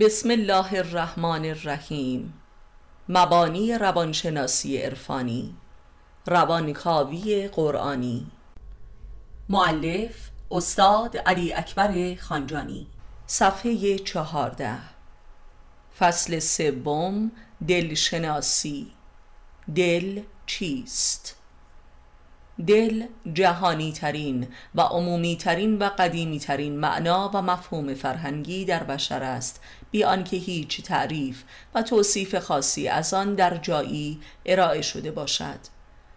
بسم الله الرحمن الرحیم. مبانی روانشناسی عرفانی. روانکاوی قرآنی. معلف استاد علی اکبر خانجانی. صفحه چهارده. فصل سوم دلشناسی. دل چیست؟ دل جهانی ترین و عمومی ترین و قدیمی ترین معنا و مفهوم فرهنگی در بشر است بی آنکه هیچ تعریف و توصیف خاصی از آن در جایی ارائه شده باشد.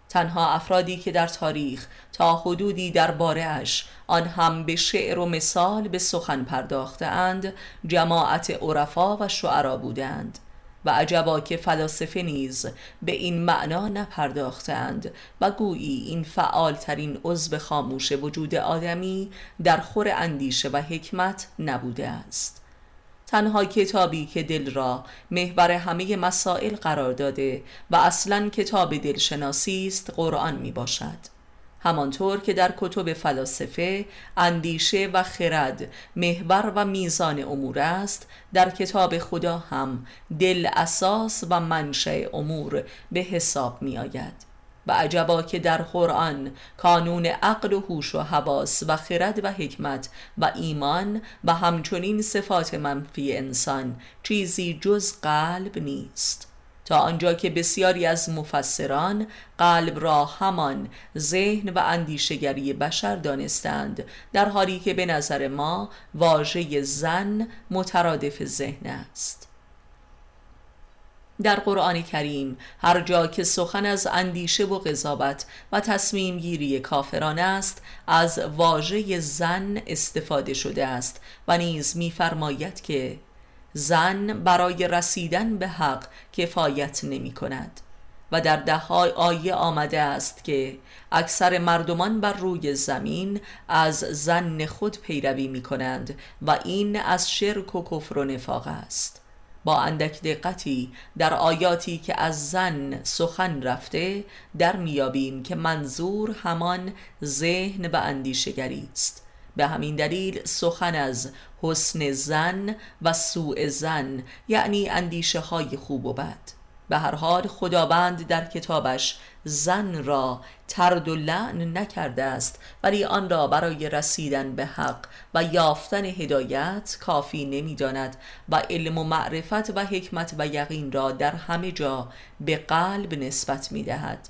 تنها افرادی که در تاریخ تا حدودی در اش آن هم به شعر و مثال به سخن پرداخته اند جماعت عرفا و شعرا بودند و عجبا که فلاسفه نیز به این معنا نپرداختند و گویی این فعالترین عضو خاموش وجود آدمی در خور اندیشه و حکمت نبوده است. تنها کتابی که دل را محور همه مسائل قرار داده و اصلا کتاب دلشناسی است قرآن می باشد. همانطور که در کتب فلاسفه اندیشه و خرد محور و میزان امور است در کتاب خدا هم دل اساس و منشأ امور به حساب می آید. و عجبا که در قرآن کانون عقل و هوش و حواس و خرد و حکمت و ایمان و همچنین صفات منفی انسان چیزی جز قلب نیست. تا آنجا که بسیاری از مفسران قلب را همان ذهن و اندیشگری بشر دانستند در حالی که به نظر ما واژه زن مترادف ذهن است. در قرآن کریم هر جا که سخن از اندیشه و قضاوت و تصمیم گیری کافران است از واژه زن استفاده شده است و نیز می‌فرماید که زن برای رسیدن به حق کفایت نمی کند و در ده های آیه آمده است که اکثر مردمان بر روی زمین از زن خود پیروی می کنند و این از شرک و کفر و نفاق است. با اندک دقتی در آیاتی که از زن سخن رفته در میابیم که منظور همان ذهن و اندیشگری است. به همین دلیل سخن از حسن زن و سوء زن یعنی اندیشه های خوب و بد. به هر حال خداوند در کتابش زن را ترد و لعن نکرده است ولی آن را برای رسیدن به حق و یافتن هدایت کافی نمی‌داند و علم و معرفت و حکمت و یقین را در همه جا به قلب نسبت می دهد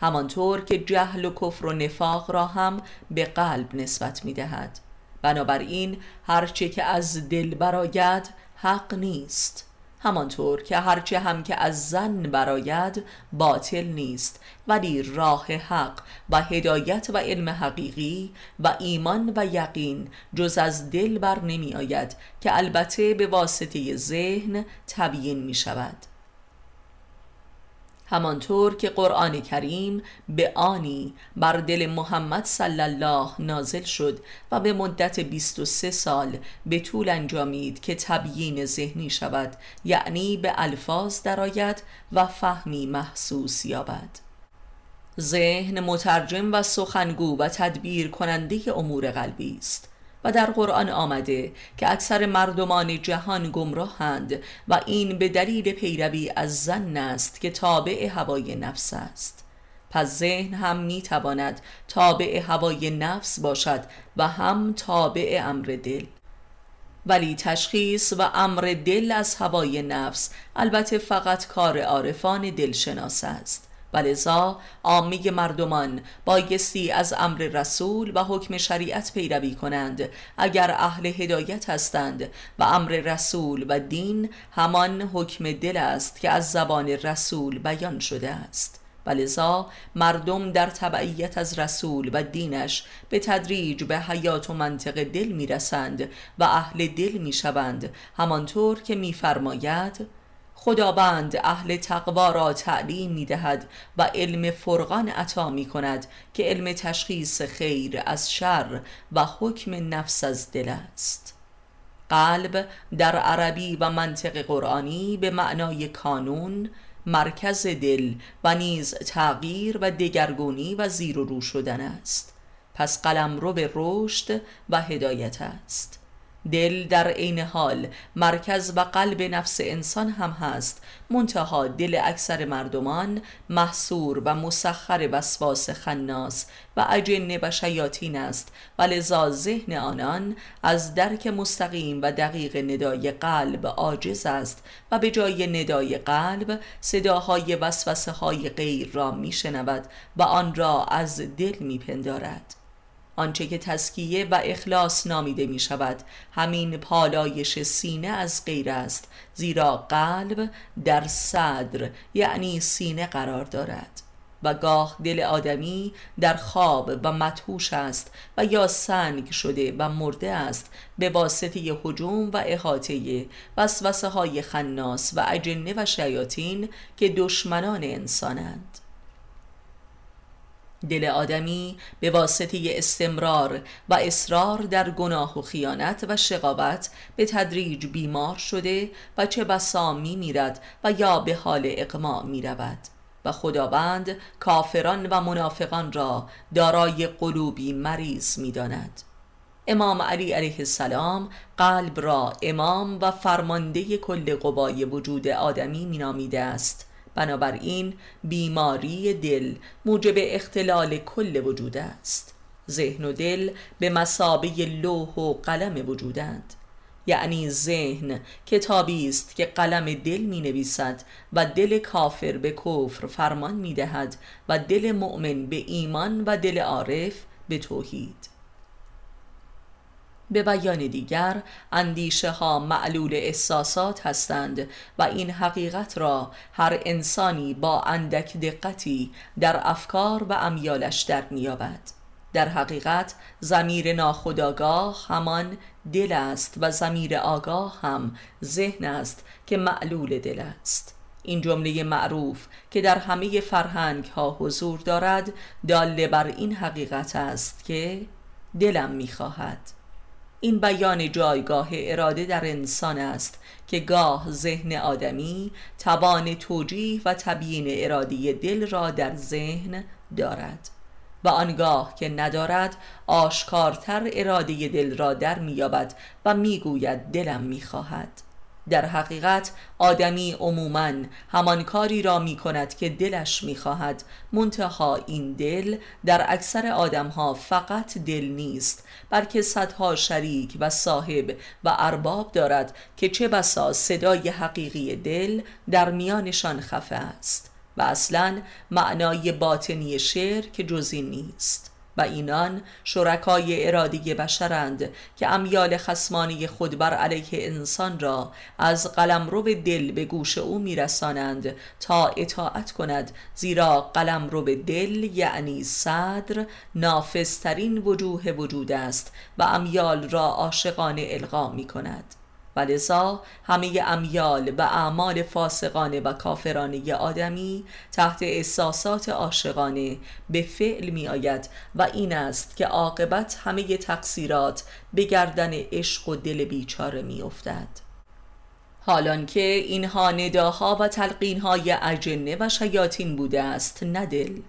همانطور که جهل و کفر و نفاق را هم به قلب نسبت می دهد بنابراین هرچه که از دل براید حق نیست. همانطور که هرچه هم که از زن براید باطل نیست ولی راه حق و هدایت و علم حقیقی و ایمان و یقین جز از دل بر نمی آید که البته به واسطه ذهن تبیین می شود همانطور که قرآن کریم به آنی بر دل محمد صلی الله نازل شد و به مدت 23 سال به طول انجامید که تبیین ذهنی شود یعنی به الفاظ درآید و فهمی محسوس یابد. ذهن مترجم و سخنگو و تدبیر کننده امور قلبی است. و در قرآن آمده که اکثر مردمان جهان گمراهند و این به دلیل پیروی از زن است که تابع هوای نفس است. پس ذهن هم می تواند تابع هوای نفس باشد و هم تابع امر دل. ولی تشخیص و امر دل از هوای نفس البته فقط کار عارفان دلشناس است. ولذا عامه مردمان بایستی از امر رسول و حکم شریعت پیروی کنند اگر اهل هدایت هستند و امر رسول و دین همان حکم دل است که از زبان رسول بیان شده است. ولذا مردم در تبعیت از رسول و دینش به تدریج به حیات و منطق دل می‌رسند و اهل دل می‌شوند همانطور که میفرماید خداوند اهل تقوا را تعلیم می دهد و علم فرقان عطا می کند که علم تشخیص خیر از شر و حکم نفس از دل است. قلب در عربی و منطق قرآنی به معنای کانون مرکز دل و نیز تغییر و دگرگونی و زیر و رو شدن است. پس قلم رو به رشد و هدایت است. دل در عین حال مرکز و قلب نفس انسان هم هست. منتها دل اکثر مردمان محصور و مسخر وسواس خناس و اجنه و شیاطین است. و لذا ذهن آنان از درک مستقیم و دقیق ندای قلب عاجز است و به جای ندای قلب صداهای وسوسه های غیر را میشنود و آن را از دل میپندارد. آنچه که تسکیه و اخلاص نامیده می شود همین پالایش سینه از غیر است زیرا قلب در صدر یعنی سینه قرار دارد. و گاه دل آدمی در خواب و متهوش است و یا سنگ شده و مرده است به واسطه حجوم و احاطه وسوسه های خناس و اجنه و شیاطین که دشمنان انسانند. دل آدمی به واسطه استمرار و اصرار در گناه و خیانت و شقاوت به تدریج بیمار شده و چه بسا می میرد و یا به حال اقماع می رود و خداوند کافران و منافقان را دارای قلوبی مریض می داند. امام علی علیه السلام قلب را امام و فرمانده کل قبای وجود آدمی می نامیده است بنابراین بیماری دل موجب اختلال کل وجود است. ذهن و دل به مسابه لوح و قلم وجودند. یعنی ذهن کتابی است که قلم دل می نویسد و دل کافر به کفر فرمان می دهد و دل مؤمن به ایمان و دل عارف به توحید. به بیان دیگر اندیشه ها معلول احساسات هستند و این حقیقت را هر انسانی با اندک دقتی در افکار و امیالش در میابد در حقیقت زمیر ناخداگاه همان دل است و زمیر آگاه هم ذهن است که معلول دل است. این جمله معروف که در همه فرهنگ ها حضور دارد داله بر این حقیقت است که دلم می‌خواهد. این بیان جایگاه اراده در انسان است که گاه ذهن آدمی توان توجیه و تبیین ارادی دل را در ذهن دارد و آنگاه که ندارد آشکارتر اراده دل را در مییابد و می‌گوید دلم می‌خواهد. در حقیقت آدمی عموما همان کاری را می کند که دلش می خواهد منتها این دل در اکثر آدمها فقط دل نیست. بلکه صدها شریک و صاحب و ارباب دارد که چه بسا صدای حقیقی دل در میانشان خفه است و اصلا معنای باطنی شعر که جزی نیست. و اینان شرکای ارادی بشرند که امیال خسمانی خود بر علیه انسان را از قلمرو دل به گوش او میرسانند تا اطاعت کند زیرا قلمرو دل یعنی صدر نافذترین وجوه وجود است و امیال را عاشقانه القا می کند ولذا همه امیال و اعمال فاسقانه و کافرانه آدمی تحت احساسات عاشقانه به فعل می آید و این است که عاقبت همه تقصیرات به گردن عشق و دل بیچاره می افتد حالان که اینها نداها و تلقینهای اجنه و شیاطین بوده است ندل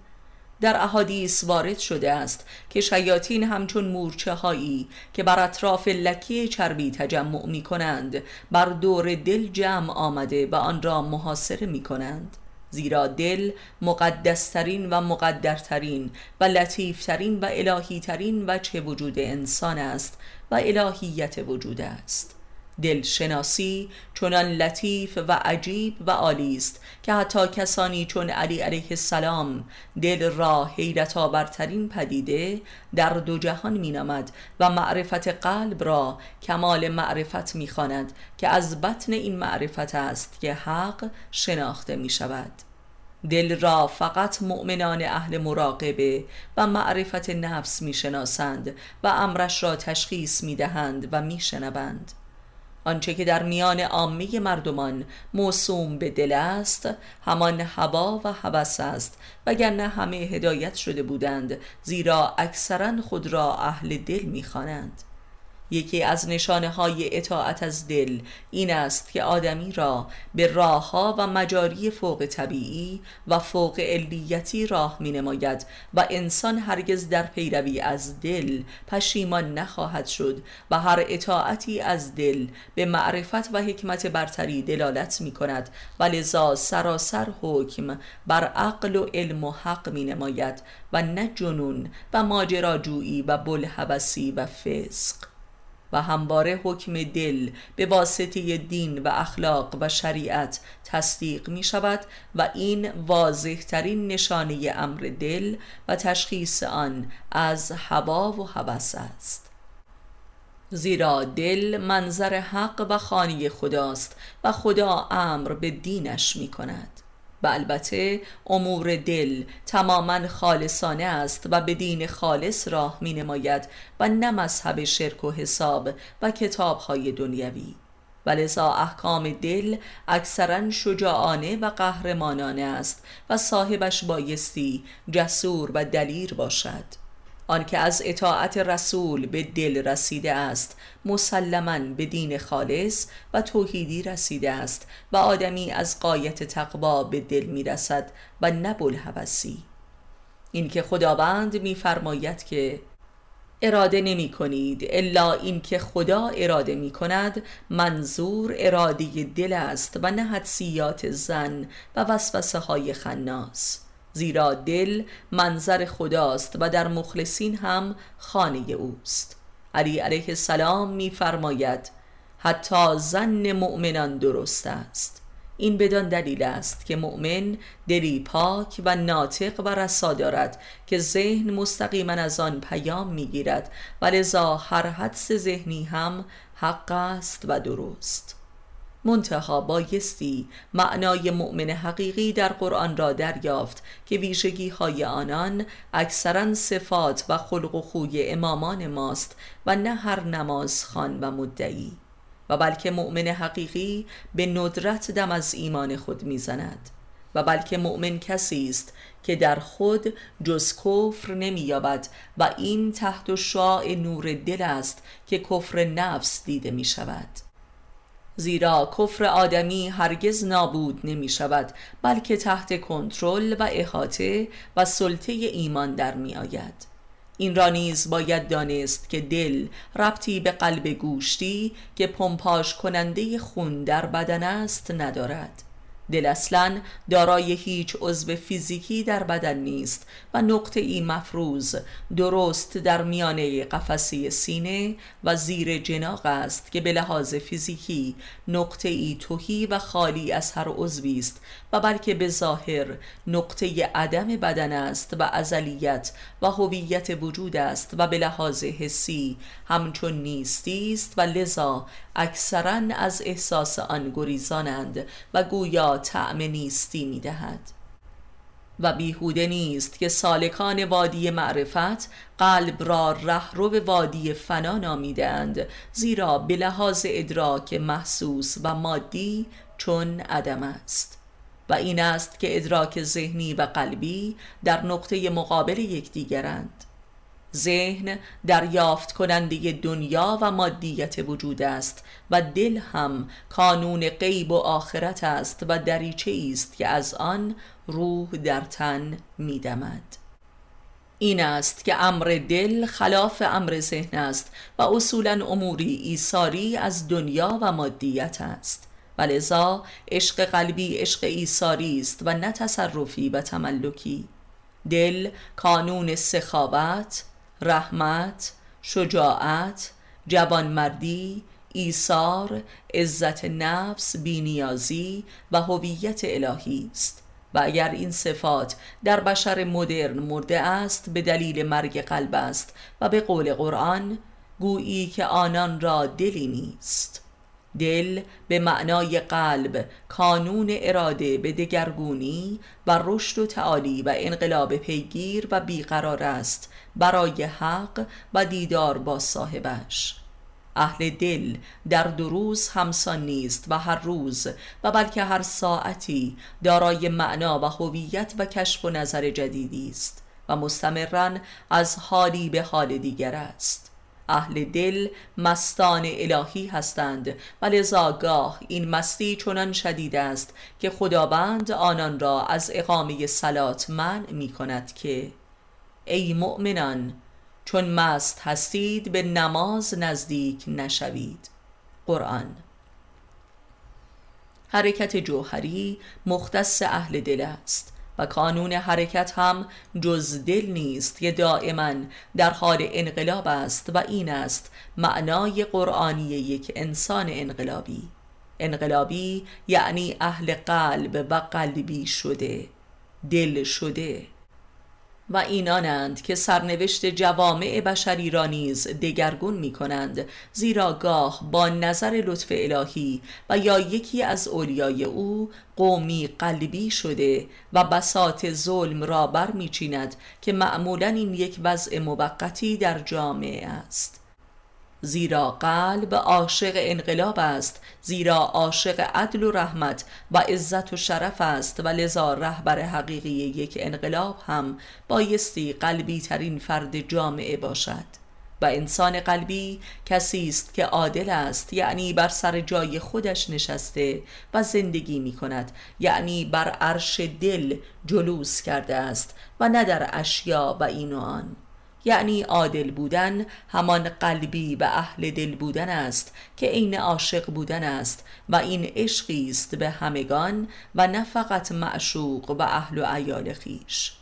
در احادیث وارد شده است که شیاطین همچون مورچه هایی که بر اطراف لکه چربی تجمع می کنند بر دور دل جمع آمده و آن را محاصره می کنند زیرا دل مقدسترین و مقدرترین و لطیفترین و الهیترین وجه وجود انسان است و الهیت وجود است. دلشناسی چنان لطیف و عجیب و عالی است که حتی کسانی چون علی علیه السلام دل را حیرت آورترین پدیده در دو جهان مینامد و معرفت قلب را کمال معرفت می‌خواند که از بطن این معرفت است که حق شناخته می شود دل را فقط مؤمنان اهل مراقبه و معرفت نفس می‌شناسند و امرش را تشخیص می‌دهند و میشنوند. آنچه که در میان عامه مردمان موسوم به دل است همان هوا و هوس است وگرنه همه هدایت شده بودند زیرا اکثرا خود را اهل دل می‌خوانند. یکی از نشانه های اطاعت از دل این است که آدمی را به راهها و مجاری فوق طبیعی و فوق علیتی راه می نماید و انسان هرگز در پیروی از دل پشیمان نخواهد شد و هر اطاعتی از دل به معرفت و حکمت برتری دلالت می کند و لذا سراسر حکم بر عقل و علم و حق می نماید و نه جنون و ماجراجویی و بلحبسی و فسق. و همواره حکم دل به واسطه دین و اخلاق و شریعت تصدیق می شود و این واضح ترین نشانه امر دل و تشخیص آن از هوا و هوس است. زیرا دل منظر حق و خانی خداست و خدا امر به دینش می کند و البته امور دل تماما خالصانه است و به دین خالص راه می نماید و نه مذهب شرک و حساب و کتاب های دنیوی. و لذا احکام دل اکثرا شجاعانه و قهرمانانه است و صاحبش بایستی جسور و دلیر باشد. آنکه از اطاعت رسول به دل رسیده است مسلما به دین خالص و توحیدی رسیده است و آدمی از قایت تقوا به دل می‌رسد و نبل هوسی اینکه خداوند میفرماید که اراده نمی کنید الا اینکه خدا اراده می کند منظور اراده دل است و نه حدسیات زن و وسوسه های خناس. زیرا دل منظر خداست و در مخلصین هم خانه اوست. علی علیه السلام میفرماید حتی زن مؤمنان درست است. این بدان دلیل است که مؤمن دلی پاک و ناطق و رسا دارد که ذهن مستقیما از آن پیام می‌گیرد و لذا هر حدس ذهنی هم حق است و درست. منتها بایستی معنای مؤمن حقیقی در قرآن را دریافت که ویژگی های آنان اکثرا صفات و خلق و خوی امامان ماست و نه هر نماز خان و مدعی. و بلکه مؤمن حقیقی به ندرت دم از ایمان خود می‌زند. و بلکه مؤمن کسی است که در خود جز کفر نمییابد و این تحت شعاع نور دل است که کفر نفس دیده می شود زیرا کفر آدمی هرگز نابود نمی شود بلکه تحت کنترل و احاطه و سلطه ایمان در می آید این را نیز باید دانست که دل ربطی به قلب گوشتی که پمپاژ کننده خون در بدن است ندارد. دل اصلا دارای هیچ عضو فیزیکی در بدن نیست و نقطه ای مفروض درست در میانه قفسه سینه و زیر جناق است که به لحاظ فیزیکی نقطه ای توهی و خالی از هر عضوی است و بلکه به ظاهر نقطه عدم بدن است و ازلیت و هویت وجود است و به لحاظ حسی همچون نیستی است و لذا اکثرا از احساس آن گریزانند و گویا طعم نیستی می‌دهد. و بیهوده نیست که سالکان وادی معرفت قلب را رهرو وادی فنا نامیدند زیرا به لحاظ ادراک محسوس و مادی چون عدم است. و این است که ادراک ذهنی و قلبی در نقطه مقابل یکدیگرند. ذهن دریافت کننده دنیا و مادیت وجود است و دل هم کانون غیب و آخرت است و دریچه است که از آن روح در تن میدمد این است که امر دل خلاف امر ذهن است و اصولا اموری ایساری از دنیا و مادیت است. و لذا عشق قلبی عشق ایساری است و نه تصرفی و تملکی. دل کانون سخاوت رحمت شجاعت جوانمردی ایثار عزت نفس بینیازی و هویت الهی است. و اگر این صفات در بشر مدرن مرده است به دلیل مرگ قلب است و به قول قرآن گویی که آنان را دلی نیست. دل به معنای قلب کانون اراده به دگرگونی و رشد و تعالی و انقلاب پیگیر و بیقرار است برای حق و دیدار با صاحبش. اهل دل در دو روز همسان نیست و هر روز و بلکه هر ساعتی دارای معنا و هویت و کشف و نظر جدیدی است و مستمرا از حالی به حال دیگر است. اهل دل مستان الهی هستند. و لذا این مستی چنان شدید است که خداوند آنان را از اقامه سلات منع می کند که ای مؤمنان چون مست هستید به نماز نزدیک نشوید. قرآن. حرکت جوهری مختص اهل دل است. و کانون حرکت هم جز دل نیست که دائما در حال انقلاب است و این است معنای قرآنی یک انسان انقلابی. انقلابی یعنی اهل قلب و قلبی شده دل شده. و اینانند که سرنوشت جوامع بشری را نیز دگرگون می کنند زیرا گاه با نظر لطف الهی و یا یکی از اولیای او قومی قلبی شده و بسات ظلم را برمیچیند که معمولا این یک وضع موقتی در جامعه است. زیرا قلب عاشق انقلاب است زیرا عاشق عدل و رحمت و عزت و شرف است و لذا رهبر حقیقی یک انقلاب هم بایستی قلبی ترین فرد جامعه باشد. و انسان قلبی کسی است که عادل است یعنی بر سر جای خودش نشسته و زندگی می کند یعنی بر عرش دل جلوس کرده است و نه در اشیا و این و آن. یعنی عادل بودن همان قلبی و اهل دل بودن است که عین عاشق بودن است و این عشقی است به همگان و نه فقط معشوق و اهل و عیال خیش.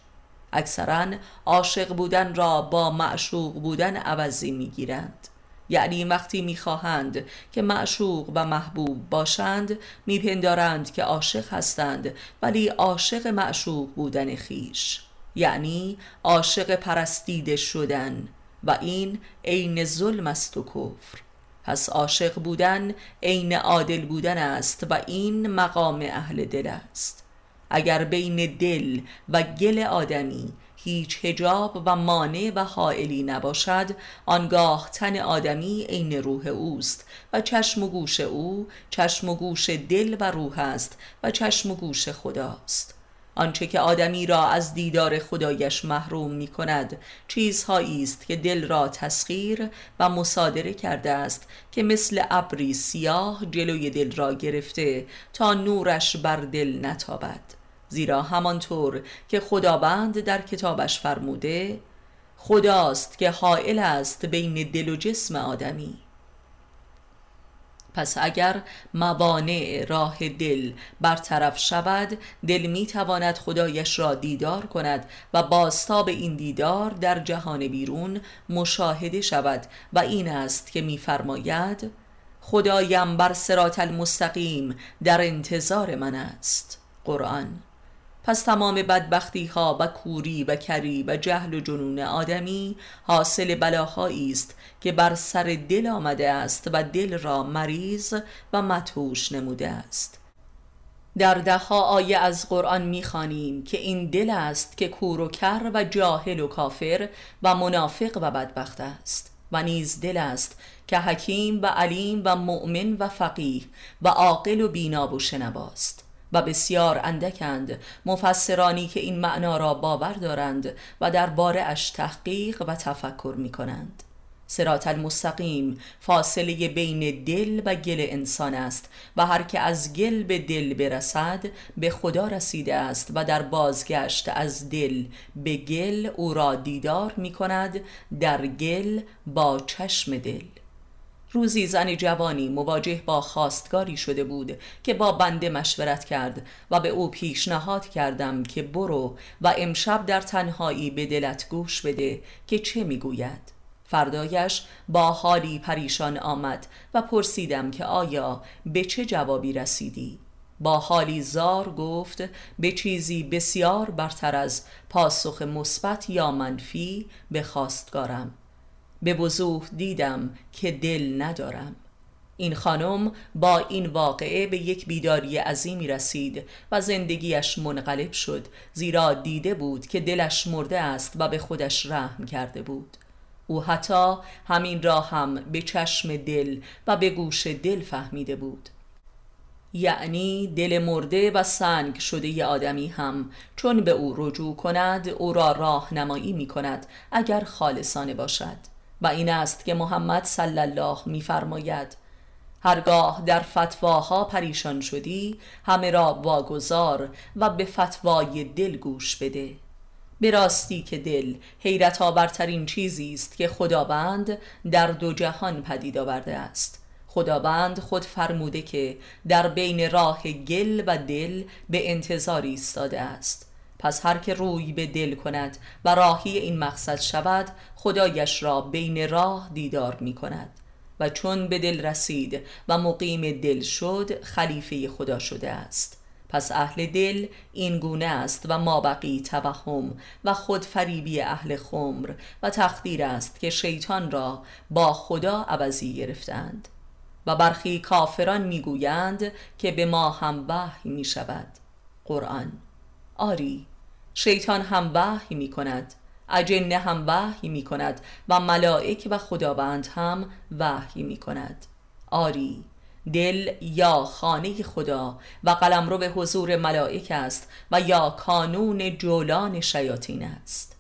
اکثرا عاشق بودن را با معشوق بودن عوضی می‌گیرند. یعنی وقتی می‌خواهند که معشوق و محبوب باشند میپندارند که عاشق هستند ولی عاشق معشوق بودن خیش. یعنی عاشق پرستیده شدن و این عین ظلم است و کفر. پس عاشق بودن عین عادل بودن است و این مقام اهل دل است. اگر بین دل و گل آدمی هیچ هجاب و مانع و حائلی نباشد آنگاه تن آدمی عین روح اوست و چشم و گوش او چشم و گوش دل و روح است و چشم و گوش خداست. آنچه که آدمی را از دیدار خدایش محروم می کند چیزهایی است که دل را تسخیر و مصادره کرده است که مثل ابری سیاه جلوی دل را گرفته تا نورش بر دل نتابد. زیرا همانطور که خداوند در کتابش فرموده خداست که حائل است بین دل و جسم آدمی. پس اگر موانع راه دل برطرف شود دل می تواند خدایش را دیدار کند و باستاب این دیدار در جهان بیرون مشاهده شود و این است که میفرماید خدایم بر سرات المستقیم در انتظار من است قرآن. پس تمام بدبختی ها و کوری و کری و جهل و جنون آدمی حاصل بلاهایی است که بر سر دل آمده است و دل را مریض و متوش نموده است. در دهها آیه از قرآن می‌خوانیم که این دل است که کور و کر و جاهل و کافر و منافق و بدبخت است و نیز دل است که حکیم و علیم و مؤمن و فقیه و عاقل و بینا و شنواست و بسیار اندکند مفسرانی که این معنا را باور دارند و در اش تحقیق و تفکر می کنند سرات المستقیم. فاصله بین دل و گل انسان است و هر که از گل به دل برسد به خدا رسیده است و در بازگشت از دل به گل او را دیدار می کند در گل با چشم دل. روزی زن جوانی مواجه با خواستگاری شده بود که با بنده مشورت کرد و به او پیشنهاد کردم که برو و امشب در تنهایی به دلت گوش بده که چه می‌گوید فردایش با حالی پریشان آمد و پرسیدم که آیا به چه جوابی رسیدی؟ با حالی زار گفت به چیزی بسیار برتر از پاسخ مثبت یا منفی به خواستگارم. به وضوح دیدم که دل ندارم. این خانم با این واقعه به یک بیداری عظیمی رسید و زندگیش منقلب شد زیرا دیده بود که دلش مرده است و به خودش رحم کرده بود. او حتی همین را هم به چشم دل و به گوش دل فهمیده بود. یعنی دل مرده و سنگ شده ی آدمی هم چون به او رجوع کند او را راهنمایی می کند اگر خالصانه باشد. و این است که محمد صلی الله میفرماید هرگاه در فتواها پریشان شدی همه را واگذار و به فتوای دل گوش بده. به راستی که دل حیرت آورترین چیزی است که خداوند در دو جهان پدید آورده است. خداوند خود فرموده که در بین راه گل و دل به انتظار ایستاده است. پس هر که روی به دل کند و راهی این مقصد شود خدایش را بین راه دیدار می کند. و چون به دل رسید و مقیم دل شد خلیفه خدا شده است. پس اهل دل این گونه است و ما بقی توهم و خود فریبی اهل خمر و تقدیر است که شیطان را با خدا عوضی گرفتند. و برخی کافران می‌گویند که به ما هم وحی می شود قرآن آری شیطان هم وحی می کند اجنه هم وحی می کند و ملائک و خداوند هم وحی می کند آری دل یا خانه خدا و قلمرو به حضور ملائک است و یا کانون جولان شیاطین است.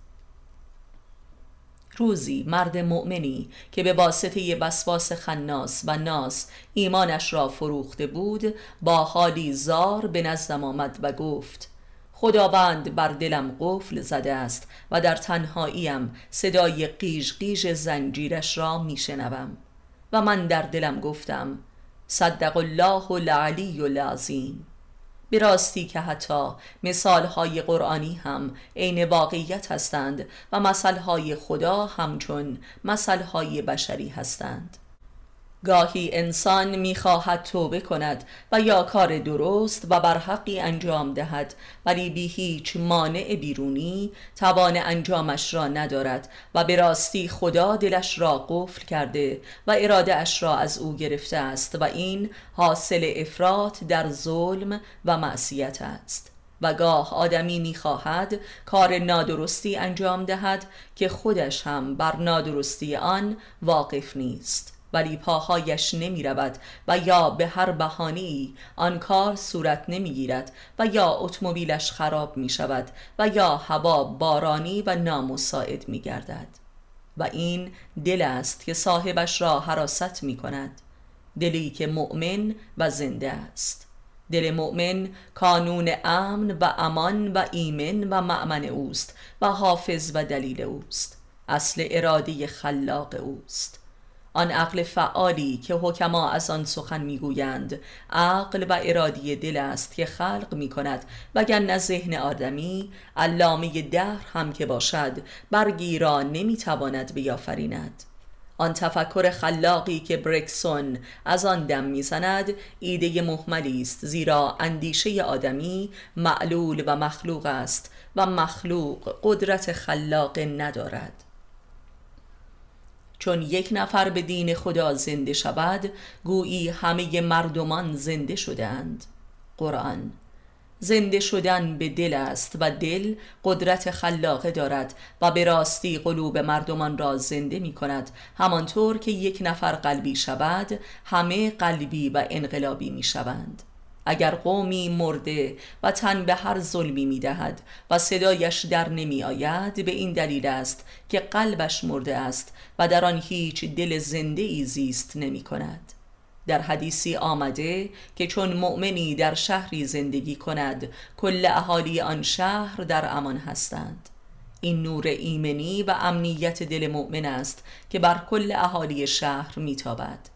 روزی مرد مؤمنی که به واسطه وسواس خناس و ناس ایمانش را فروخته بود با حالی زار به نزدم آمد و گفت خداوند بر دلم قفل زده است و در تنهاییم صدای قیش قیش زنجیرش را میشنوم. و من در دلم گفتم صدق الله العلی العظیم. به راستی که حتی مثالهای قرآنی هم عین واقعیت هستند و مثلهای خدا همچون مثلهای بشری هستند. گاهی انسان می‌خواهد توبه کند و یا کار درست و بر حقی انجام دهد ولی بی هیچ مانع بیرونی توان انجامش را ندارد و به راستی خدا دلش را قفل کرده و اراده اش را از او گرفته است و این حاصل افراط در ظلم و معصیت است. و گاه آدمی می‌خواهد کار نادرستی انجام دهد که خودش هم بر نادرستی آن واقف نیست. ولی پاهایش نمی رود و یا به هر بهانی آن کار صورت نمی گیرد و یا اتومبیلش خراب می شود و یا هوا بارانی و نامساعد می گردد و این دل است که صاحبش را حراست می کند دلی که مؤمن و زنده است. دل مؤمن کانون امن و امان و ایمن و معمن اوست و حافظ و دلیل اوست. اصل ارادی خلاق اوست. آن عقل فعالی که حکما از آن سخن می‌گویند. عقل و ارادی دل است که خلق می کند وگرنه ذهن آدمی علامه دهر هم که باشد برگی را نمی‌تواند بیافریند. آن تفکر خلاقی که برکسون از آن دم می‌زند ایده محملی است زیرا اندیشه آدمی معلول و مخلوق است و مخلوق قدرت خلاق ندارد. چون یک نفر به دین خدا زنده شود گویی همه مردمان زنده شدند قرآن زنده شدن به دل است و دل قدرت خلاقه دارد و به راستی قلوب مردمان را زنده می کند همانطور که یک نفر قلبی شود همه قلبی و انقلابی می شوند اگر قومی مرده و تن به هر ظلمی می دهد و صدایش در نمی آید به این دلیل است که قلبش مرده است و در آن هیچ دل زنده ای زیست نمی کند در حدیثی آمده که چون مؤمنی در شهری زندگی کند کل اهالی آن شهر در امان هستند. این نور ایمنی و امنیت دل مؤمن است که بر کل اهالی شهر میتابد.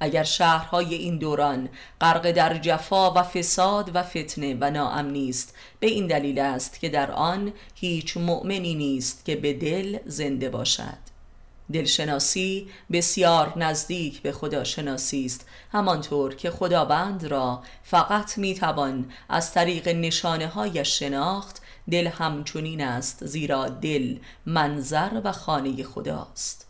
اگر شهرهای این دوران غرق در جفا و فساد و فتنه و ناامنی است به این دلیل است که در آن هیچ مؤمنی نیست که به دل زنده باشد. دلشناسی بسیار نزدیک به خداشناسی است همانطور که خداوند را فقط می‌توان از طریق نشانه های شناخت دل همچنین است زیرا دل منظر و خانه خداست.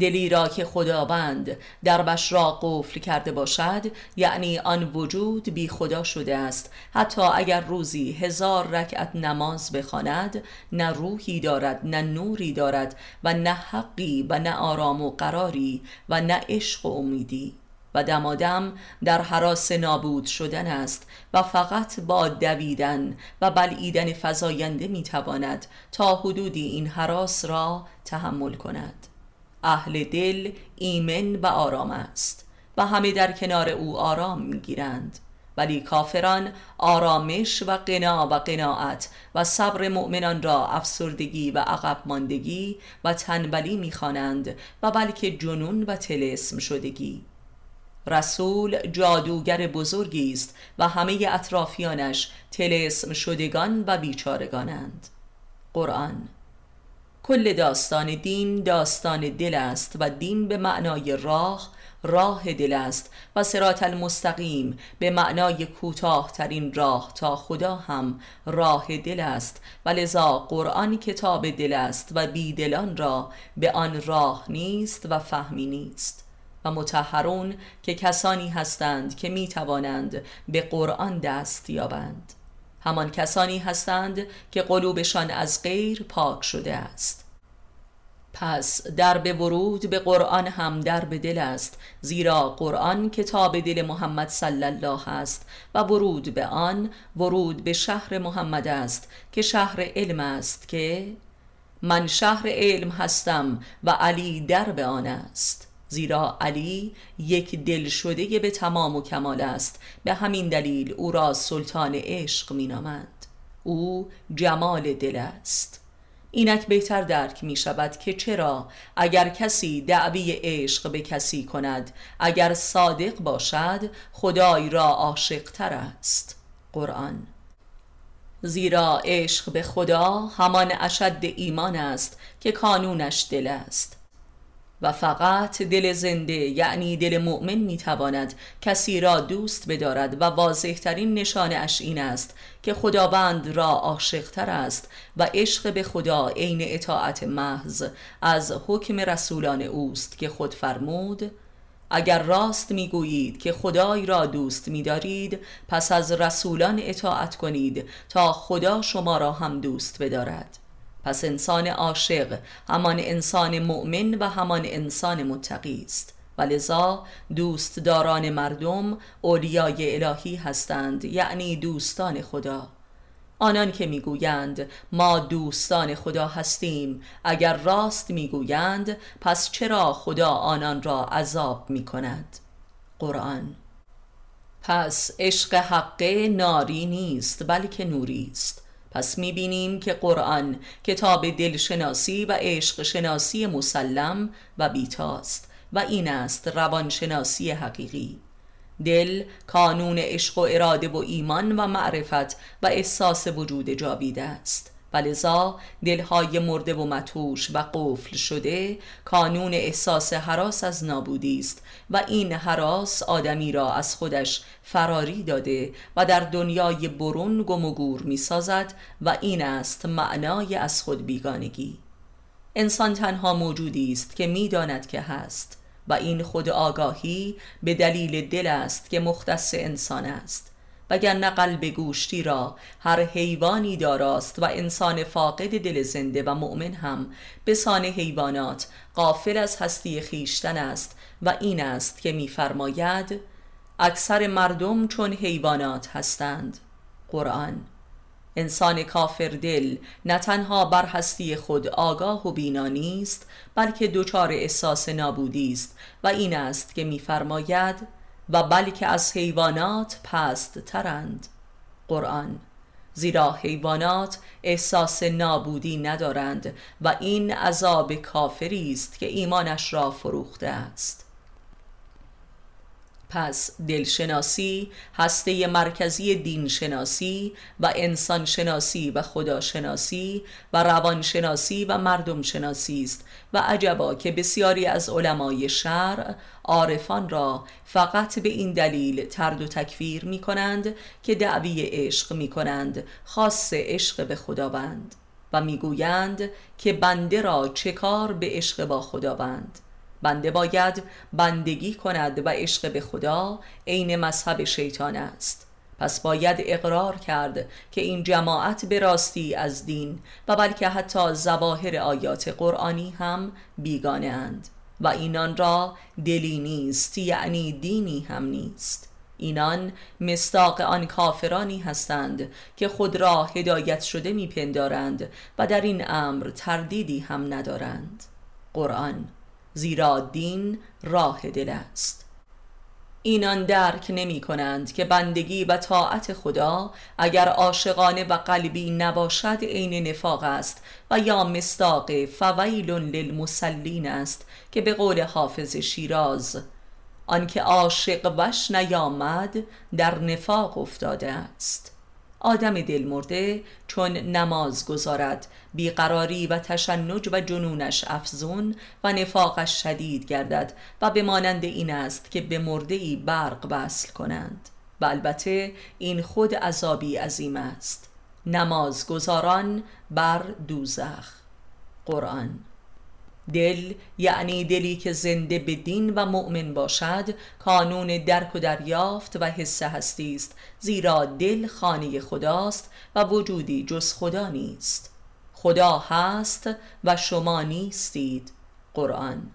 دلی را که خداوند دربش را قفل کرده باشد یعنی آن وجود بی خدا شده است. حتی اگر روزی هزار رکعت نماز بخواند نه روحی دارد نه نوری دارد و نه حقی و نه آرام و قراری و نه عشق و امیدی. و دمادم در حراس نابود شدن است و فقط با دویدن و بلعیدن فزاینده می‌تواند تا حدودی این حراس را تحمل کند. اهل دل ایمن و آرام است و همه در کنار او آرام می‌گیرند. ولی کافران آرامش و قنا و قناعت و صبر مؤمنان را افسردگی و عقب ماندگی و تنبلی می‌خوانند و بلکه جنون و تلسم شدگی. رسول جادوگر بزرگی است و همه اطرافیانش تلسم شدگان و بیچارگانند. قرآن کل داستان دین داستان دل است و دین به معنای راه راه دل است و سرات المستقیم به معنای کوتاه ترین راه تا خدا هم راه دل است. و لذا قرآن کتاب دل است و بیدلان را به آن راه نیست و فهمی نیست. و متحرون که کسانی هستند که می توانند به قرآن دست یابند. همان کسانی هستند که قلوبشان از غیر پاک شده است. پس درب ورود به قرآن هم درب دل است زیرا قرآن کتاب دل محمد صلی الله است و ورود به آن ورود به شهر محمد است که شهر علم است که من شهر علم هستم و علی درب آن است. زیرا علی یک دل شده به تمام و کمال است. به همین دلیل او را سلطان عشق مینامند. او جمال دل است. اینک بهتر درک می شود که چرا اگر کسی دعوی عشق به کسی کند اگر صادق باشد خدای را عاشق تر است. قرآن. زیرا عشق به خدا همان اشد ایمان است که کانونش دل است. و فقط دل زنده یعنی دل مؤمن می‌تواند کسی را دوست بدارد و واضح ترین نشان اش این است که خداوند را عاشقتر است و عشق به خدا عین اطاعت محض از حکم رسولان اوست که خود فرمود اگر راست می‌گویید که خدای را دوست میدارید پس از رسولان اطاعت کنید تا خدا شما را هم دوست بدارد. پس انسان عاشق همان انسان مؤمن و همان انسان متقی است. و لذا دوستداران مردم اولیای الهی هستند یعنی دوستان خدا. آنان که می‌گویند ما دوستان خدا هستیم اگر راست می‌گویند پس چرا خدا آنان را عذاب می‌کند؟ قرآن. پس عشق حق ناری نیست بلکه نوری است. پس می‌بینیم که قرآن کتاب دلشناسی و عشق شناسی مسلم و بیتاست و این است روانشناسی حقیقی. دل کانون عشق و اراده و ایمان و معرفت و احساس وجود جاویده است. ولذا دلهای مرده و متوش و قفل شده کانون احساس حراس از نابودی است و این حراس آدمی را از خودش فراری داده و در دنیای برون گم و گور می سازد و این است معنای از خود بیگانگی. انسان تنها موجودی است که می‌داند که هست و این خود آگاهی به دلیل دل است که مختص انسان است. وگرنه قلب گوشتی را هر حیوانی داراست و انسان فاقد دل زنده و مؤمن هم به سان حیوانات قافل از هستی خیشتن است و این است که میفرماید اکثر مردم چون حیوانات هستند. قرآن انسان کافر دل نه تنها بر هستی خود آگاه و بینا نیست بلکه دچار احساس نابودی است و این است که میفرماید و بلکه از حیوانات پست ترند قرآن زیرا حیوانات احساس نابودی ندارند و این عذاب کافری است که ایمانش را فروخته است. پس دلشناسی هسته مرکزی دینشناسی و انسانشناسی و خداشناسی و روانشناسی و مردم شناسی است و عجبا که بسیاری از علمای شرع عارفان را فقط به این دلیل ترد و تکفیر می کنند که دعوی عشق می کنند خاص عشق به خداوند و می‌گویند که بنده را چه کار به عشق با خداوند؟ بنده باید بندگی کند و عشق به خدا عین مذهب شیطان است. پس باید اقرار کرد که این جماعت به راستی از دین و بلکه حتی زواهر آیات قرآنی هم بیگانه اند و اینان را دلی نیست یعنی دینی هم نیست. اینان مستاق آن کافرانی هستند که خود را هدایت شده میپندارند و در این امر تردیدی هم ندارند. قرآن زیرا دین راه دل است. اینان درک نمی کنند که بندگی و طاعت خدا اگر عاشقانه و قلبی نباشد عین نفاق است و یا مستاق فویل للمسلین است که به قول حافظ شیراز آنکه عاشق وش نیامد در نفاق افتاده است. آدم دلمرده چون نماز گذارد بیقراری و تشنج و جنونش افزون و نفاقش شدید گردد و به مانند این است که به مرده ای برق وصل کنند. و البته این خود عذابی عظیم است. نماز گذاران بر دوزخ. قرآن دل یعنی دلی که زنده به دین و مؤمن باشد کانون درک و دریافت و حس هستی است زیرا دل خانه خداست و وجودی جز خدا نیست. خدا هست و شما نیستید. قرآن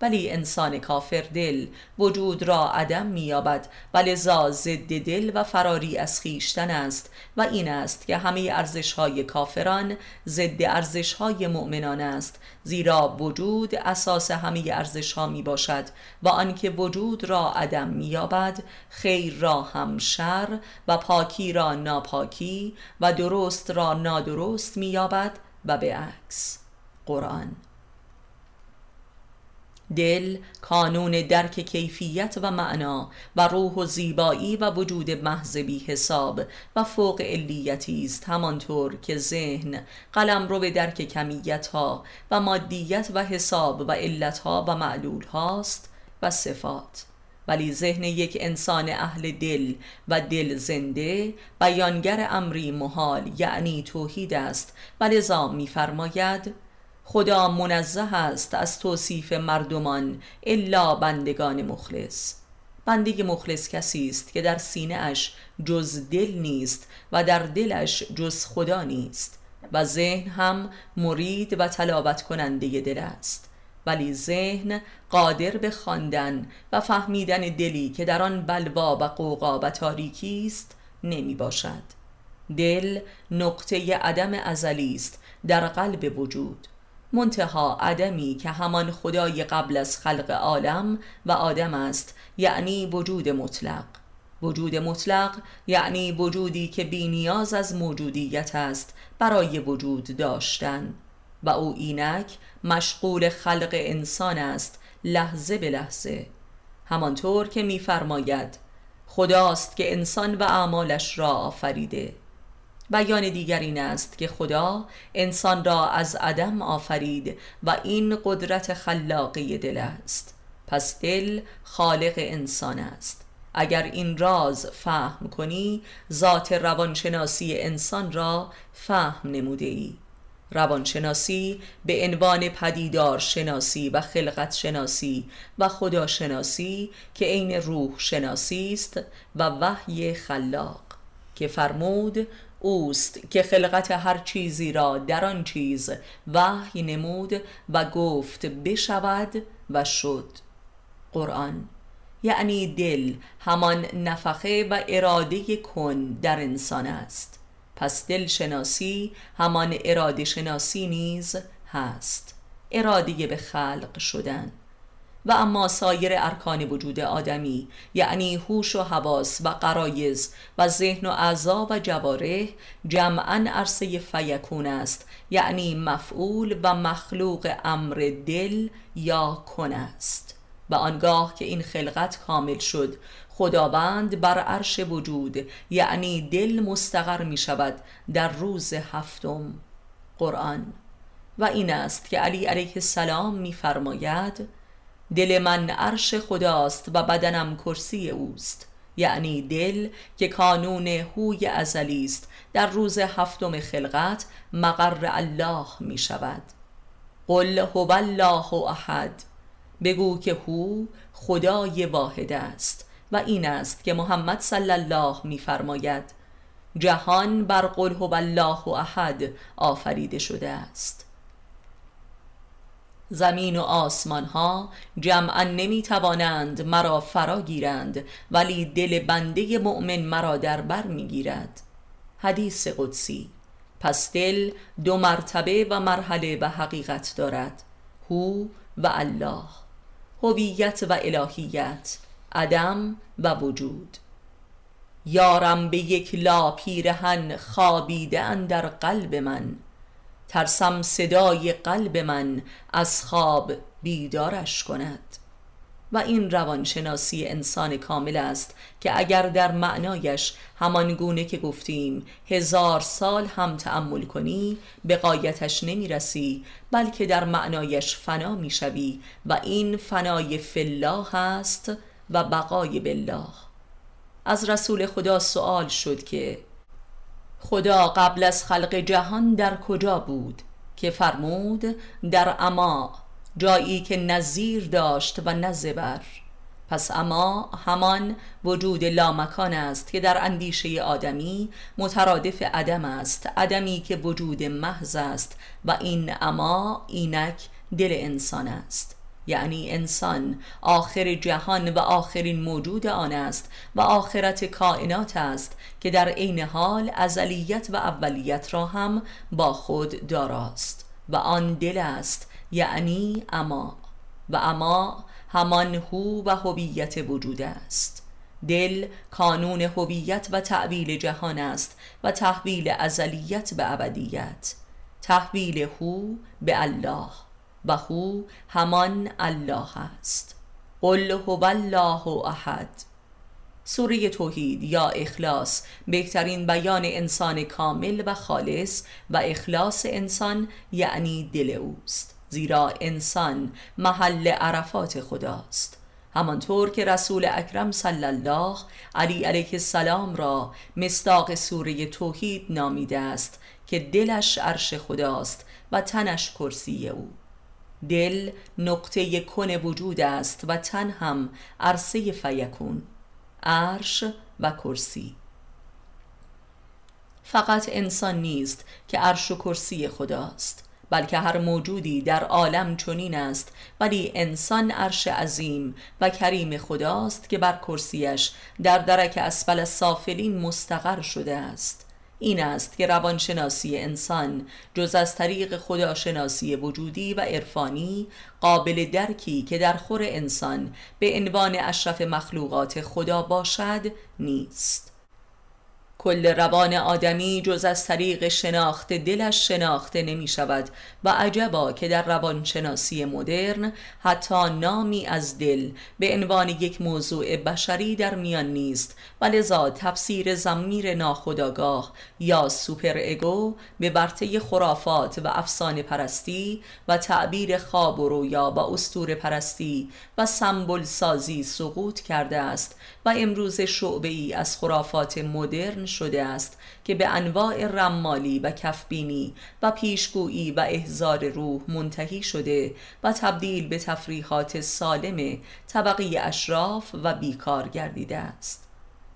ولی انسان کافر دل وجود را عدم مییابد. و لذا ضد دل و فراری از خیشتن است و این است که همه ارزش های کافران ضد ارزش های مؤمنان است. زیرا وجود اساس همه ارزش ها می باشد و آنکه وجود را عدم مییابد خیر را هم شر و پاکی را ناپاکی و درست را نادرست مییابد و به عکس قرآن. دل کانون درک کیفیت و معنا و روح و زیبایی و وجود محض بی حساب و فوق علیتی است همانطور که ذهن قلم رو به درک کمیت ها و مادیت و حساب و علت ها و معلول هاست و صفات. ولی ذهن یک انسان اهل دل و دل زنده بیانگر امری محال یعنی توحید است و لذا میفرماید خدا منزه است از توصیف مردمان الا بندگان مخلص. بندگی مخلص کسی است که در سینه اش جز دل نیست و در دلش جز خدا نیست و ذهن هم مرید و تلاوت کننده دل است. ولی ذهن قادر به خواندن و فهمیدن دلی که در آن بلوا و قوقا و تاریکی است نمی باشد. دل نقطه عدم ازلی است در قلب وجود. منتها عدمی که همان خدای قبل از خلق عالم و آدم است یعنی وجود مطلق. وجود مطلق یعنی وجودی که بی نیاز از موجودیت است برای وجود داشتن. و او اینک مشغول خلق انسان است لحظه به لحظه. همانطور که میفرماید خداست که انسان و اعمالش را آفریده. بیان دیگر این است که خدا انسان را از عدم آفرید و این قدرت خلاقی دل است. پس دل خالق انسان است. اگر این راز فهم کنی ذات روانشناسی انسان را فهم نموده ای. روانشناسی به عنوان پدیدار شناسی و خلقت شناسی و خدا شناسی که عین روح شناسی است و وحی خلاق. که فرمود اوست که خلقت هر چیزی را در آن چیز وحی نمود و گفت بشود و شد. قرآن یعنی دل همان نفخه و اراده کن در انسان است. پس دل شناسی همان اراده شناسی نیز هست. اراده به خلق شدن. و اما سایر ارکان وجود آدمی یعنی هوش و حواس و قرایز و ذهن و اعضا و جواره جمعا عرصه فیکون است یعنی مفعول و مخلوق امر دل یا کن است. و آنگاه که این خلقت کامل شد خداوند بر عرش وجود یعنی دل مستقر می شود در روز هفتم قرآن. و این است که علی علیه السلام می فرماید دل من عرش خداست و بدنم کرسی اوست. یعنی دل که کانون هوی ازلی است. در روز هفتم خلقت مقر الله می شود. قل هو الله احد. بگو که هو خدای واحد است و این است که محمد صلی الله می فرماید. جهان بر قل هو الله احد آفریده شده است. زمین و آسمان ها جمعا نمی توانند مرا فرا گیرند ولی دل بنده مؤمن مرا در بر می گیرد حدیث قدسی پس دل دو مرتبه و مرحله و حقیقت دارد هو و الله. هویت و الهیت عدم و وجود. یارم به یک لا پیرهن خوابیده در قلب من. ترسم صدای قلب من از خواب بیدارش کند. و این روانشناسی انسان کامل است که اگر در معنایش همان گونه که گفتیم هزار سال هم تأمل کنی به قایتش نمی رسی بلکه در معنایش فنا می شوی و این فنای فلاح است و بقای بالله. از رسول خدا سوال شد که خدا قبل از خلق جهان در کجا بود که فرمود در اما جایی که نظیر داشت و نزبر پس اما همان وجود لامکان است که در اندیشه آدمی مترادف عدم است عدمی که وجود محض است و این اما اینک دل انسان است. یعنی انسان آخر جهان و آخرین موجود آن است و آخرت کائنات است که در عین حال ازلیت و اولیت را هم با خود داراست و آن دل است یعنی اما. و اما همان هو و هویت وجود است. دل کانون هویت و تعبیل جهان است و تحویل ازلیت به ابدیت. تحویل هو به الله. و هو همان الله است. قل هو الله احد. سوره توحید یا اخلاص بهترین بیان انسان کامل و خالص و اخلاص انسان یعنی دل اوست زیرا انسان محل عرفات خداست همانطور که رسول اکرم صلی الله علی علیه السلام را مستاق سوره توحید نامیده است که دلش عرش خداست و تنش کرسی او. دل نقطه کن وجود است و تن هم عرصه فیکون عرش و کرسی. فقط انسان نیست که عرش و کرسی خداست بلکه هر موجودی در عالم چنین است ولی انسان عرش عظیم و کریم خداست که بر کرسیش در درک اسفل سافلین مستقر شده است. این است که روانشناسی انسان جز از طریق خداشناسی وجودی و عرفانی قابل درکی که در خور انسان به عنوان اشرف مخلوقات خدا باشد نیست. کل روان آدمی جز از طریق شناخت دلش شناخته نمی شود و عجبا که در روانشناسی مدرن حتی نامی از دل به عنوان یک موضوع بشری در میان نیست و لذا تفسیر زمیر ناخداگاه یا سوپر اگو به برته خرافات و افسانه پرستی و تعبیر خواب و رویا و استور پرستی و سمبل سازی سقوط کرده است و امروز شعبه ای از خرافات مدرن شده است که به انواع رمالی و کفبینی و پیشگویی و احزار روح منتهی شده و تبدیل به تفریحات سالم طبقی اشراف و بیکار گردیده است.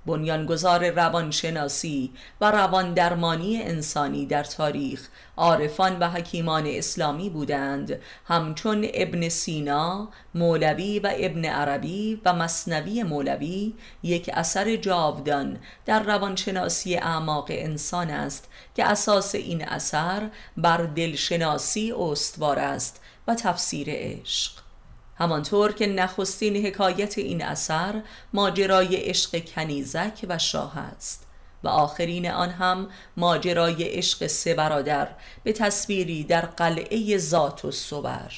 بنیانگذار روانشناسی و روان درمانی انسانی در تاریخ عارفان و حکیمان اسلامی بودند. همچون ابن سینا، مولوی و ابن عربی و مصنوی مولوی یک اثر جاودان در روانشناسی اعماق انسان است که اساس این اثر بر دلشناسی استوار است و تفسیر عشق. همانطور که نخستین حکایت این اثر ماجرای عشق کنیزک و شاه است و آخرین آن هم ماجرای عشق سه برادر به تصویری در قلعه ذات و صبر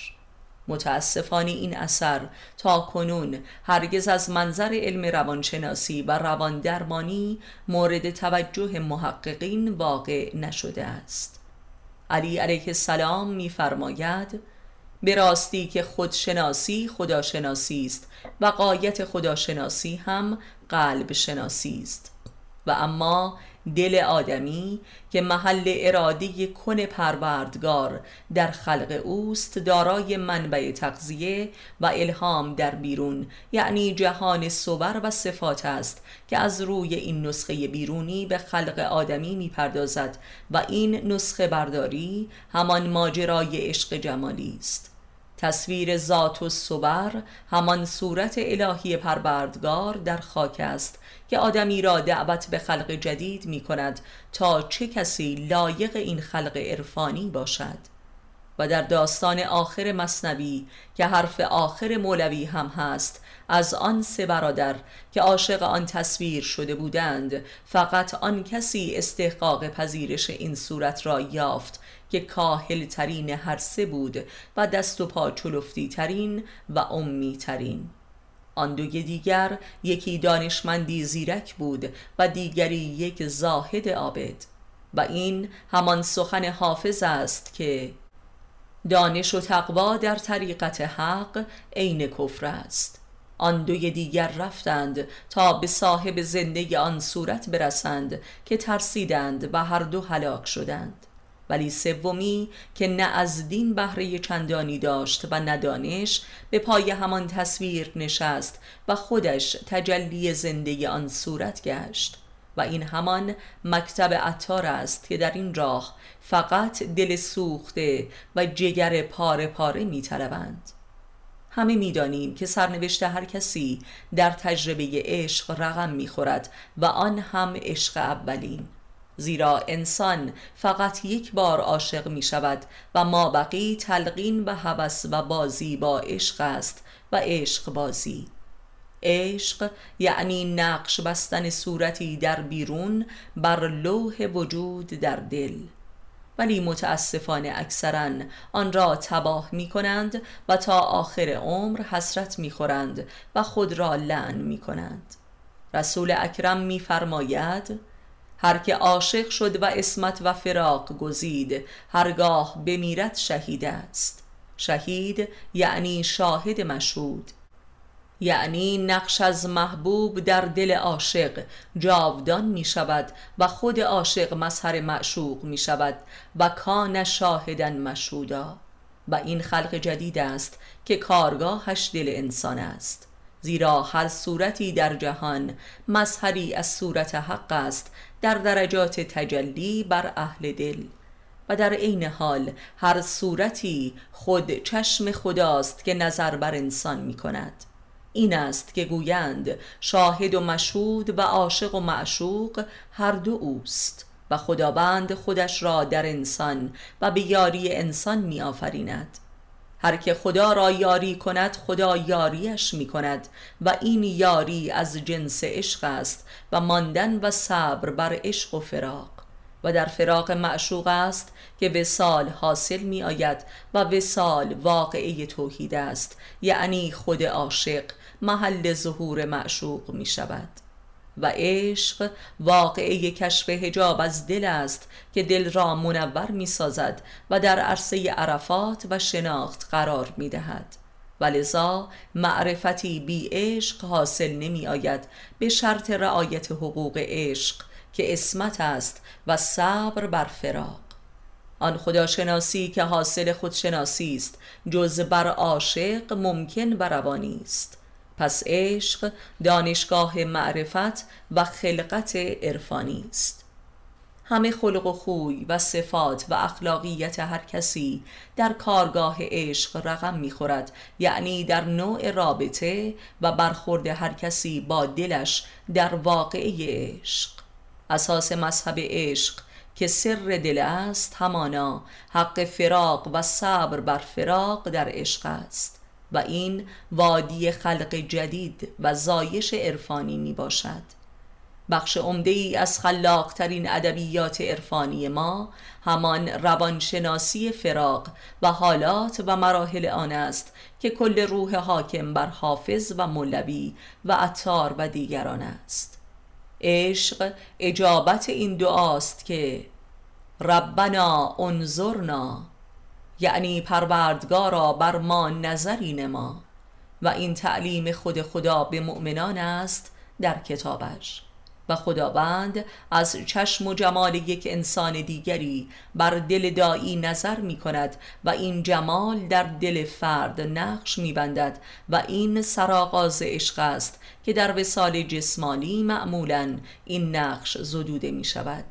متاسفانه این اثر تا کنون هرگز از منظر علم روانشناسی و روان درمانی مورد توجه محققین واقع نشده است. علی علیه السلام می‌فرماید به راستی که خودشناسی خداشناسی است و قایت خداشناسی هم قلب شناسی است. و اما دل آدمی که محل ارادی کن پروردگار در خلق اوست دارای منبع تغذیه و الهام در بیرون یعنی جهان صور و صفات است که از روی این نسخه بیرونی به خلق آدمی می‌پردازد و این نسخه برداری همان ماجرای عشق جمالی است. تصویر ذات و صبر همان صورت الهی پروردگار در خاک است که آدمی را دعوت به خلق جدید می کند تا چه کسی لایق این خلق عرفانی باشد. و در داستان آخر مصنوی که حرف آخر مولوی هم هست از آن سه برادر که عاشق آن تصویر شده بودند فقط آن کسی استحقاق پذیرش این صورت را یافت که کاهل ترین هر سه بود و دست و پا چلفتی ترین و امی ترین آن دوی دیگر یکی دانشمندی زیرک بود و دیگری یک زاهد عابد. و این همان سخن حافظ است که دانش و تقوا در طریقت حق عین کفر است. آن دوی دیگر رفتند تا به صاحب زندگی آن صورت برسند که ترسیدند و هر دو هلاک شدند. ولی سومی که نه از دین بهره چندانی داشت و ندانش به پای همان تصویر نشست و خودش تجلی زندگی آن صورت گشت و این همان مکتب عطار است که در این راه فقط دل سوخته و جگر پاره پاره می طلبند. همه می‌دانیم که سرنوشت هر کسی در تجربه عشق رقم می‌خورد و آن هم عشق اولین زیرا انسان فقط یک بار عاشق می شود و ما بقی تلقین و هوس و بازی با عشق است و عشق بازی. عشق یعنی نقش بستن صورتی در بیرون بر لوح وجود در دل. ولی متاسفانه اکثرا آن را تباه می کنند و تا آخر عمر حسرت می خورند و خود را لعن می کنند رسول اکرم می فرماید هر که عاشق شد و اسمت و فراق گزید هرگاه بمیرد شهید است. شهید یعنی شاهد مشهود. یعنی نقش از محبوب در دل عاشق جاودان می شود و خود عاشق مظهر معشوق می شود و کان شاهدن مشهودا. و این خلق جدید است که کارگاهش دل انسان است. زیرا هر صورتی در جهان مظهری از صورت حق است در درجات تجلی بر اهل دل و در عین حال هر صورتی خود چشم خداست که نظر بر انسان می کند. این است که گویند شاهد و مشهود و عاشق و معشوق هر دو اوست و خداوند خودش را در انسان و به یاری انسان می آفریند. هر که خدا را یاری کند خدا یاریش می کند و این یاری از جنس عشق است و ماندن و صبر بر عشق و فراق. و در فراق معشوق است که وسال حاصل می آید و وسال واقعه توحید است یعنی خود عاشق محل ظهور معشوق می شود و عشق واقعه کشف هجاب از دل است که دل را منور می سازد و در عرصه عرفات و شناخت قرار می دهد و لذا معرفتی بی عشق حاصل نمی آید به شرط رعایت حقوق عشق که اسمت است و صبر بر فراق. آن خداشناسی که حاصل خودشناسی است جز بر عاشق ممکن و روانی است. پس عشق دانشگاه معرفت و خلقت عرفانی است. همه خلق و خوی و صفات و اخلاقیت هر کسی در کارگاه عشق رقم می‌خورد یعنی در نوع رابطه و برخورد هر کسی با دلش در واقعه عشق. اساس مذهب عشق که سر دل است همانا حق فراق و صبر بر فراق در عشق است. و این وادی خلق جدید و زایش عرفانی می باشد بخش عمده ای از خلاقترین ادبیات عرفانی ما همان روانشناسی فراق و حالات و مراحل آن است که کل روح حاکم بر حافظ و مولوی و عطار و دیگران است. عشق اجابت این دعاست که ربنا انظرنا یعنی پروردگارا بر ما نظری نما و این تعلیم خود خدا به مؤمنان است در کتابش. و خداوند از چشم و جمال یک انسان دیگری بر دل دایی نظر می کند و این جمال در دل فرد نقش می بندد و این سراغاز عشق است که در وسال جسمانی معمولا این نقش زدوده می شود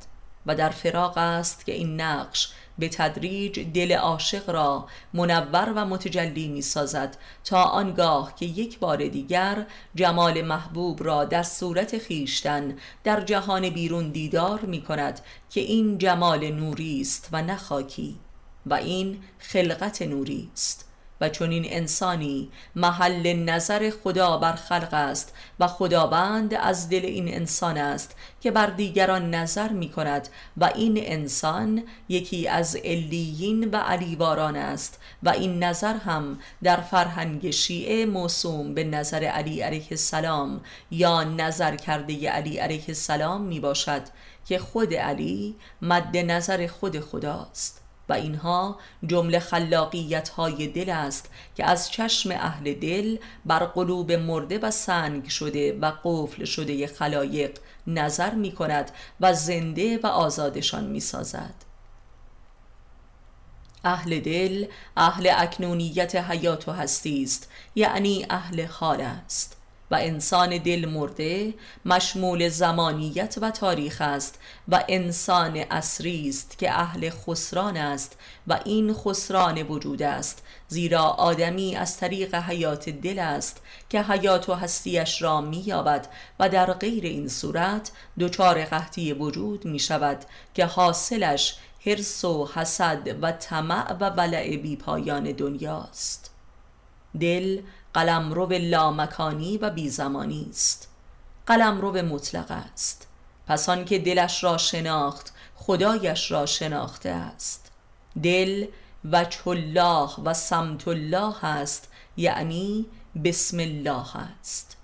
و در فراق است که این نقش به تدریج دل عاشق را منور و متجلی می سازد تا آنگاه که یک بار دیگر جمال محبوب را در صورت خیشتن در جهان بیرون دیدار می کند که این جمال نوری است و نخاکی و این خلقت نوری است. و چون این انسانی محل نظر خدا بر خلق است و خداوند از دل این انسان است که بر دیگران نظر می کند و این انسان یکی از علیین و علیواران است و این نظر هم در فرهنگ شیعه موسوم به نظر علی علیه السلام یا نظر کرده علی علیه السلام می باشد که خود علی مد نظر خود خداست. و اینها جمله خلاقیت های دل است که از چشم اهل دل بر قلوب مرده و سنگ شده و قفل شده خلایق نظر می کند و زنده و آزادشان می سازد اهل دل اهل اکنونیت حیات و هستی است یعنی اهل حال است. و انسان دل مرده مشمول زمانیت و تاریخ است و انسان اصری است که اهل خسران است و این خسران وجود است زیرا آدمی از طریق حیات دل است که حیات و هستیش را مییابد و در غیر این صورت دچار قحطی وجود می شود که حاصلش حرس و حسد و طمع و ولع بی پایان دنیاست دل قلمرو لامکانی و بیزمانی است. قلمرو مطلق است. پس که دلش را شناخت خدایش را شناخته است. دل وجه الله و سمت الله است یعنی بسم الله است.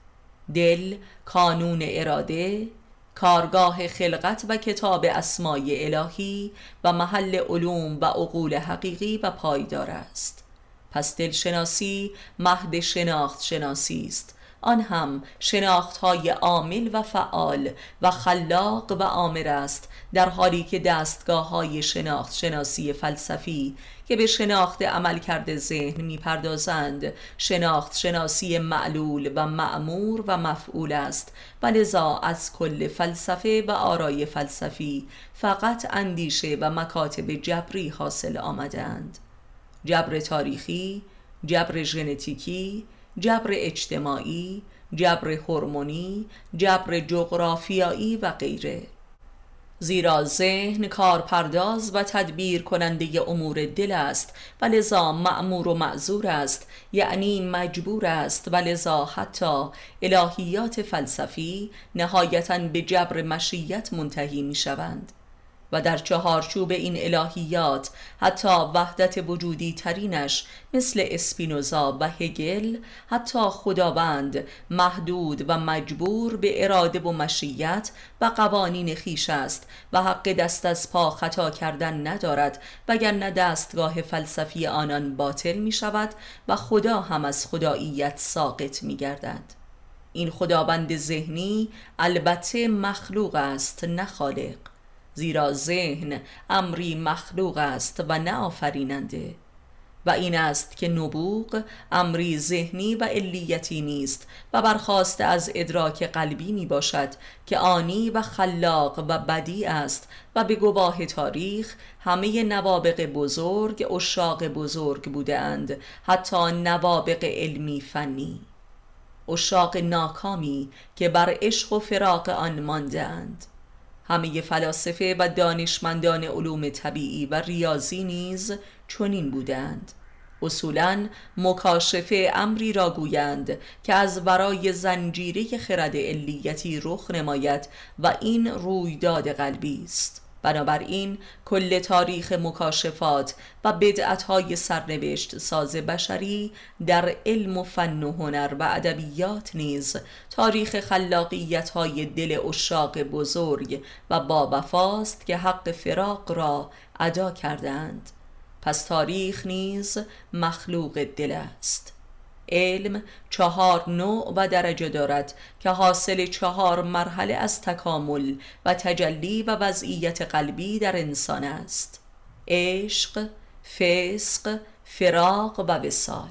دل کانون اراده کارگاه خلقت و کتاب اسمای الهی و محل علوم و عقول حقیقی و پایدار است. پس دلشناسی مهد شناخت شناسی است. آن هم شناخت های عامل و فعال و خلاق و آمر است در حالی که دستگاه های شناخت شناسی فلسفی که به شناخت عمل کرده ذهن می‌پردازند شناخت شناسی معلول و معمور و مفعول است. و لذا از کل فلسفه و آرای فلسفی فقط اندیشه و مکاتب جبری حاصل آمدند جبر تاریخی، جبر ژنتیکی، جبر اجتماعی، جبر هورمونی، جبر جغرافیایی و غیره. زیرا ذهن کارپرداز و تدبیر کننده امور دل است و لذا معمور و معذور است یعنی مجبور است و لذا حتی الهیات فلسفی نهایتا به جبر مشیت منتهی می شوند و در چهارچوب این الهیات حتی وحدت وجودی ترینش مثل اسپینوزا و هگل حتی خداوند محدود و مجبور به اراده و مشیت و قوانین خیش است و حق دست از پا خطا کردن ندارد وگرنه دستگاه فلسفی آنان باطل می شود و خدا هم از خداییت ساقط می گردد این خداوند ذهنی البته مخلوق است نه خالق. زیرا ذهن امری مخلوق است و نه آفریننده. و این است که نبوغ امری ذهنی و علیتی نیست و برخواسته از ادراک قلبی می باشد که آنی و خلاق و بدی است و به گواه تاریخ همه نوابق بزرگ اشاق بزرگ بودند حتی نوابق علمی فنی. اشاق ناکامی که بر عشق و فراق آن ماندهاند. همه فلاسفه و دانشمندان علوم طبیعی و ریاضی نیز چنین بودند. اصولا مکاشفه امری را گویند که از ورای زنجیره خرد علیتی رخ نماید و این رویداد قلبی است. بنابراین کل تاریخ مکاشفات و بدعتهای سرنوشت ساز بشری در علم و فن و هنر و ادبیات نیز تاریخ خلاقیت های دل اشاق بزرگ و با وفاست که حق فراق را ادا کردند پس تاریخ نیز مخلوق دل است. علم چهار نوع و درجه دارد که حاصل چهار مرحله از تکامل و تجلی و وضعیت قلبی در انسان است. عشق، فسق، فراق و وسال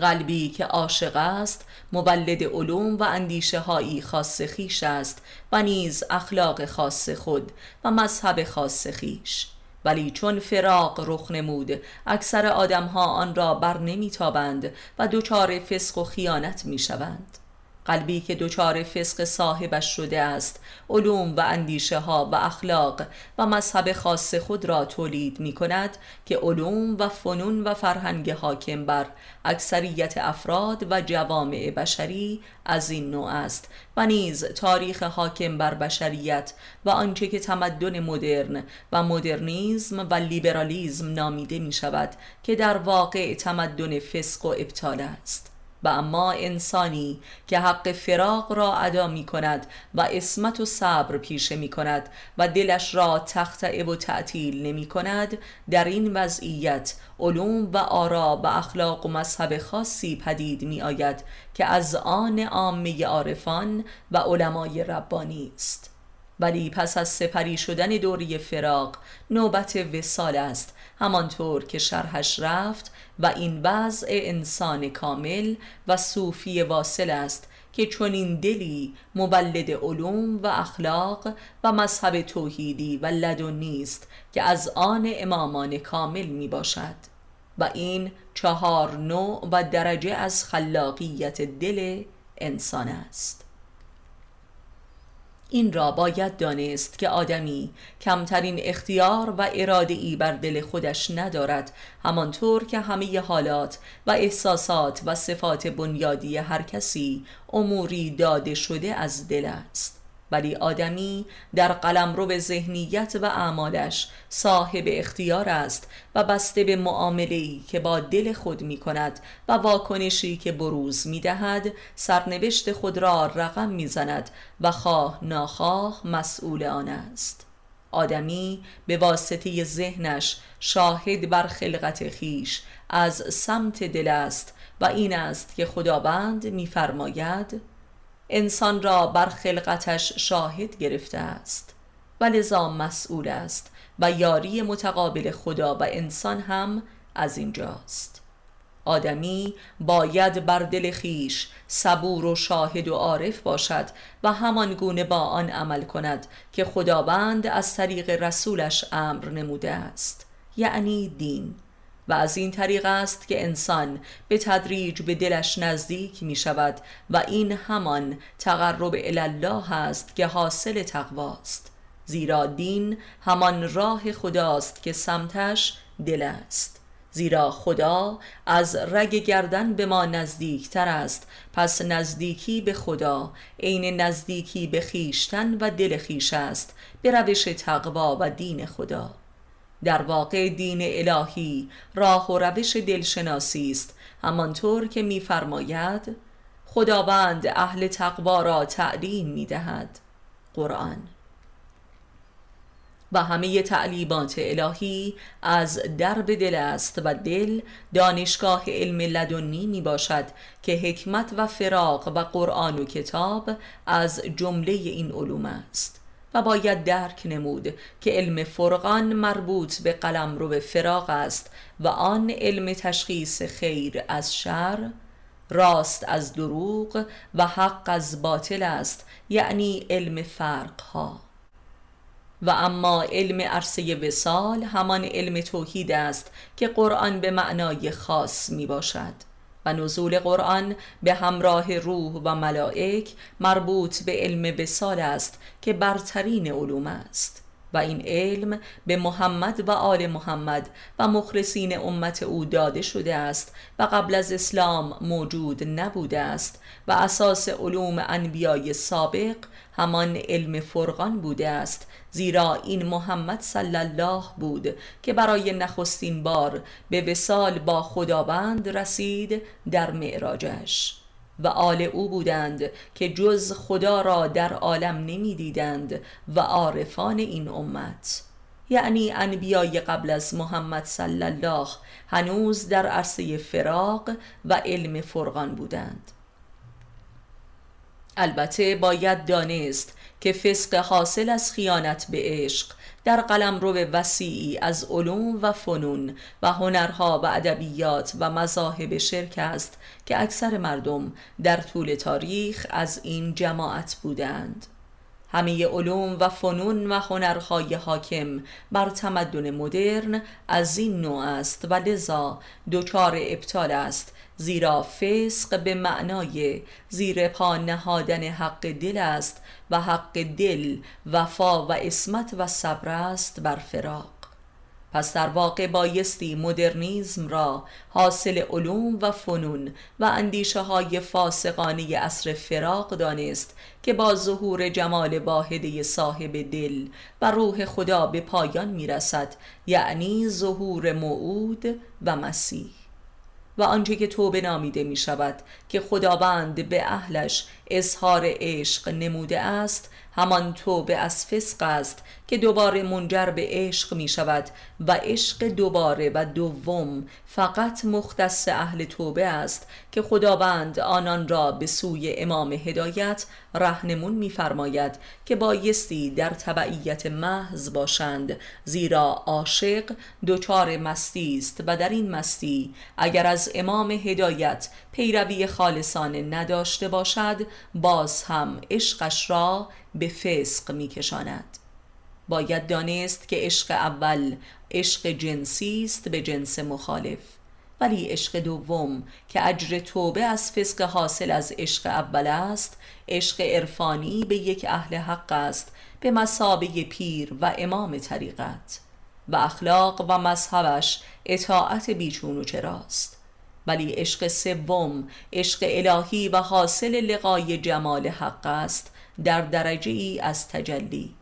قلبی که عاشق است مولد علوم و اندیشه هایی خاص خیش است و نیز اخلاق خاص خود و مذهب خاص خیش. ولی چون فراق رخ نمود اکثر آدمها آن را بر نمیتابند و دچار فسق و خیانت می‌شوند. قلبی که دچار فسق صاحبش شده است علوم و اندیشه ها و اخلاق و مذهب خاص خود را تولید می کند که علوم و فنون و فرهنگ حاکم بر اکثریت افراد و جوامع بشری از این نوع است و نیز تاریخ حاکم بر بشریت و آنچه که تمدن مدرن و مدرنیزم و لیبرالیزم نامیده می شود که در واقع تمدن فسق و ابطال است. و اما انسانی که حق فراق را ادا می کند و اسمت و صبر پیشه می کند و دلش را تختعه و تعطیل نمی کند در این وضعیت علوم و آرا و اخلاق و مذهب خاصی پدید می آید که از آن عامه عارفان و علمای ربانی است. ولی پس از سپری شدن دوری فراق نوبت وسال است. همانطور که شرحش رفت و این وضع انسان کامل و صوفی واصل است که چنین دلی مولد علوم و اخلاق و مذهب توحیدی و لدنی است که از آن امامان کامل می باشد. و این چهار نوع و درجه از خلاقیت دل انسان است. این را باید دانست که آدمی کمترین اختیار و اراده ای بر دل خودش ندارد همانطور که همه حالات و احساسات و صفات بنیادی هر کسی اموری داده شده از دل است. ولی آدمی در قلمرو به ذهنیت و اعمالش صاحب اختیار است و بسته به معامله که با دل خود می کند و واکنشی که بروز می دهد سرنوشت خود را رقم می زند و خواه ناخواه مسئول آن است. آدمی به واسطه ذهنش شاهد بر خلقت خیش از سمت دل است و این است که خداوند میفرماید انسان را بر خلقتش شاهد گرفته است و لذا مسئول است و یاری متقابل خدا و انسان هم از اینجاست. آدمی باید بر دل خیش صبور و شاهد و عارف باشد و همان گونه با آن عمل کند که خداوند از طریق رسولش امر نموده است یعنی دین. و از این طریق است که انسان به تدریج به دلش نزدیک می شود و این همان تقرب الله است که حاصل تقواست زیرا دین همان راه خداست که سمتش دل است. زیرا خدا از رگ گردن به ما نزدیکتر است پس نزدیکی به خدا عین نزدیکی به خیشتن و دل خیش است به روش تقوا و دین خدا. در واقع دین الهی راه و روش دلشناسی است. همانطور که میفرماید خداوند اهل تقوا را تعلیم می‌دهد. قرآن. و همه تعلیمات الهی از درب دل است و دل دانشگاه علم لدنی می باشد که حکمت و فراق و قرآن و کتاب از جمله این علوم است. و باید درک نمود که علم فرقان مربوط به قلم رو به فراغ است و آن علم تشخیص خیر از شر راست از دروغ و حق از باطل است یعنی علم فرق ها و اما علم عرصه وسال همان علم توحید است که قرآن به معنای خاص می باشد و نزول قرآن به همراه روح و ملائک مربوط به علم بسال است که برترین علوم است. و این علم به محمد و آل محمد و مخلصین امت او داده شده است و قبل از اسلام موجود نبوده است و اساس علوم انبیای سابق همان علم فرقان بوده است زیرا این محمد صلی الله بود که برای نخستین بار به وسال با خداوند رسید در معراجش. و آل او بودند که جز خدا را در عالم نمی‌دیدند و عارفان این امت. یعنی انبیای قبل از محمد صلی الله هنوز در عرصه فراق و علم فرقان بودند. البته باید دانست که فسق حاصل از خیانت به عشق در قلم رو وسیعی از علوم و فنون و هنرها و ادبیات و مذاهب شرک است که اکثر مردم در طول تاریخ از این جماعت بودند. همه علوم و فنون و هنرهای حاکم بر تمدن مدرن از این نوع است و لذا دچار ابطال است زیرا فسق به معنای زیر پا نهادن حق دل است و حق دل وفا و اسمت و صبر است بر فراق. پس در واقع بایستی مدرنیزم را حاصل علوم و فنون و اندیشه های فاسقانه اصر فراق دانست که با ظهور جمال واحده صاحب دل و روح خدا به پایان می‌رسد یعنی ظهور موعود و مسیح. و آنچه که توبه نامیده می شود که خداوند به اهلش اظهار عشق نموده است همان توبه از فسق است که دوباره منجر به عشق می شود و عشق دوباره و دوم فقط مختص اهل توبه است که خداوند آنان را به سوی امام هدایت رهنمون میفرماید که بایستی در تبعیت محض باشند زیرا عاشق دچار مستی است و در این مستی اگر از امام هدایت پیروی خالصانه نداشته باشد باز هم عشقش را به فسق میکشاند. باید دانست که عشق اول عشق جنسی است به جنس مخالف ولی عشق دوم که اجر توبه از فسق حاصل از عشق اول است عشق عرفانی به یک اهل حق است به مسابه پیر و امام طریقت. و اخلاق و مذهبش اطاعت بیچون و چراست. ولی عشق سوم عشق الهی و حاصل لقای جمال حق است در درجه ای از تجلی.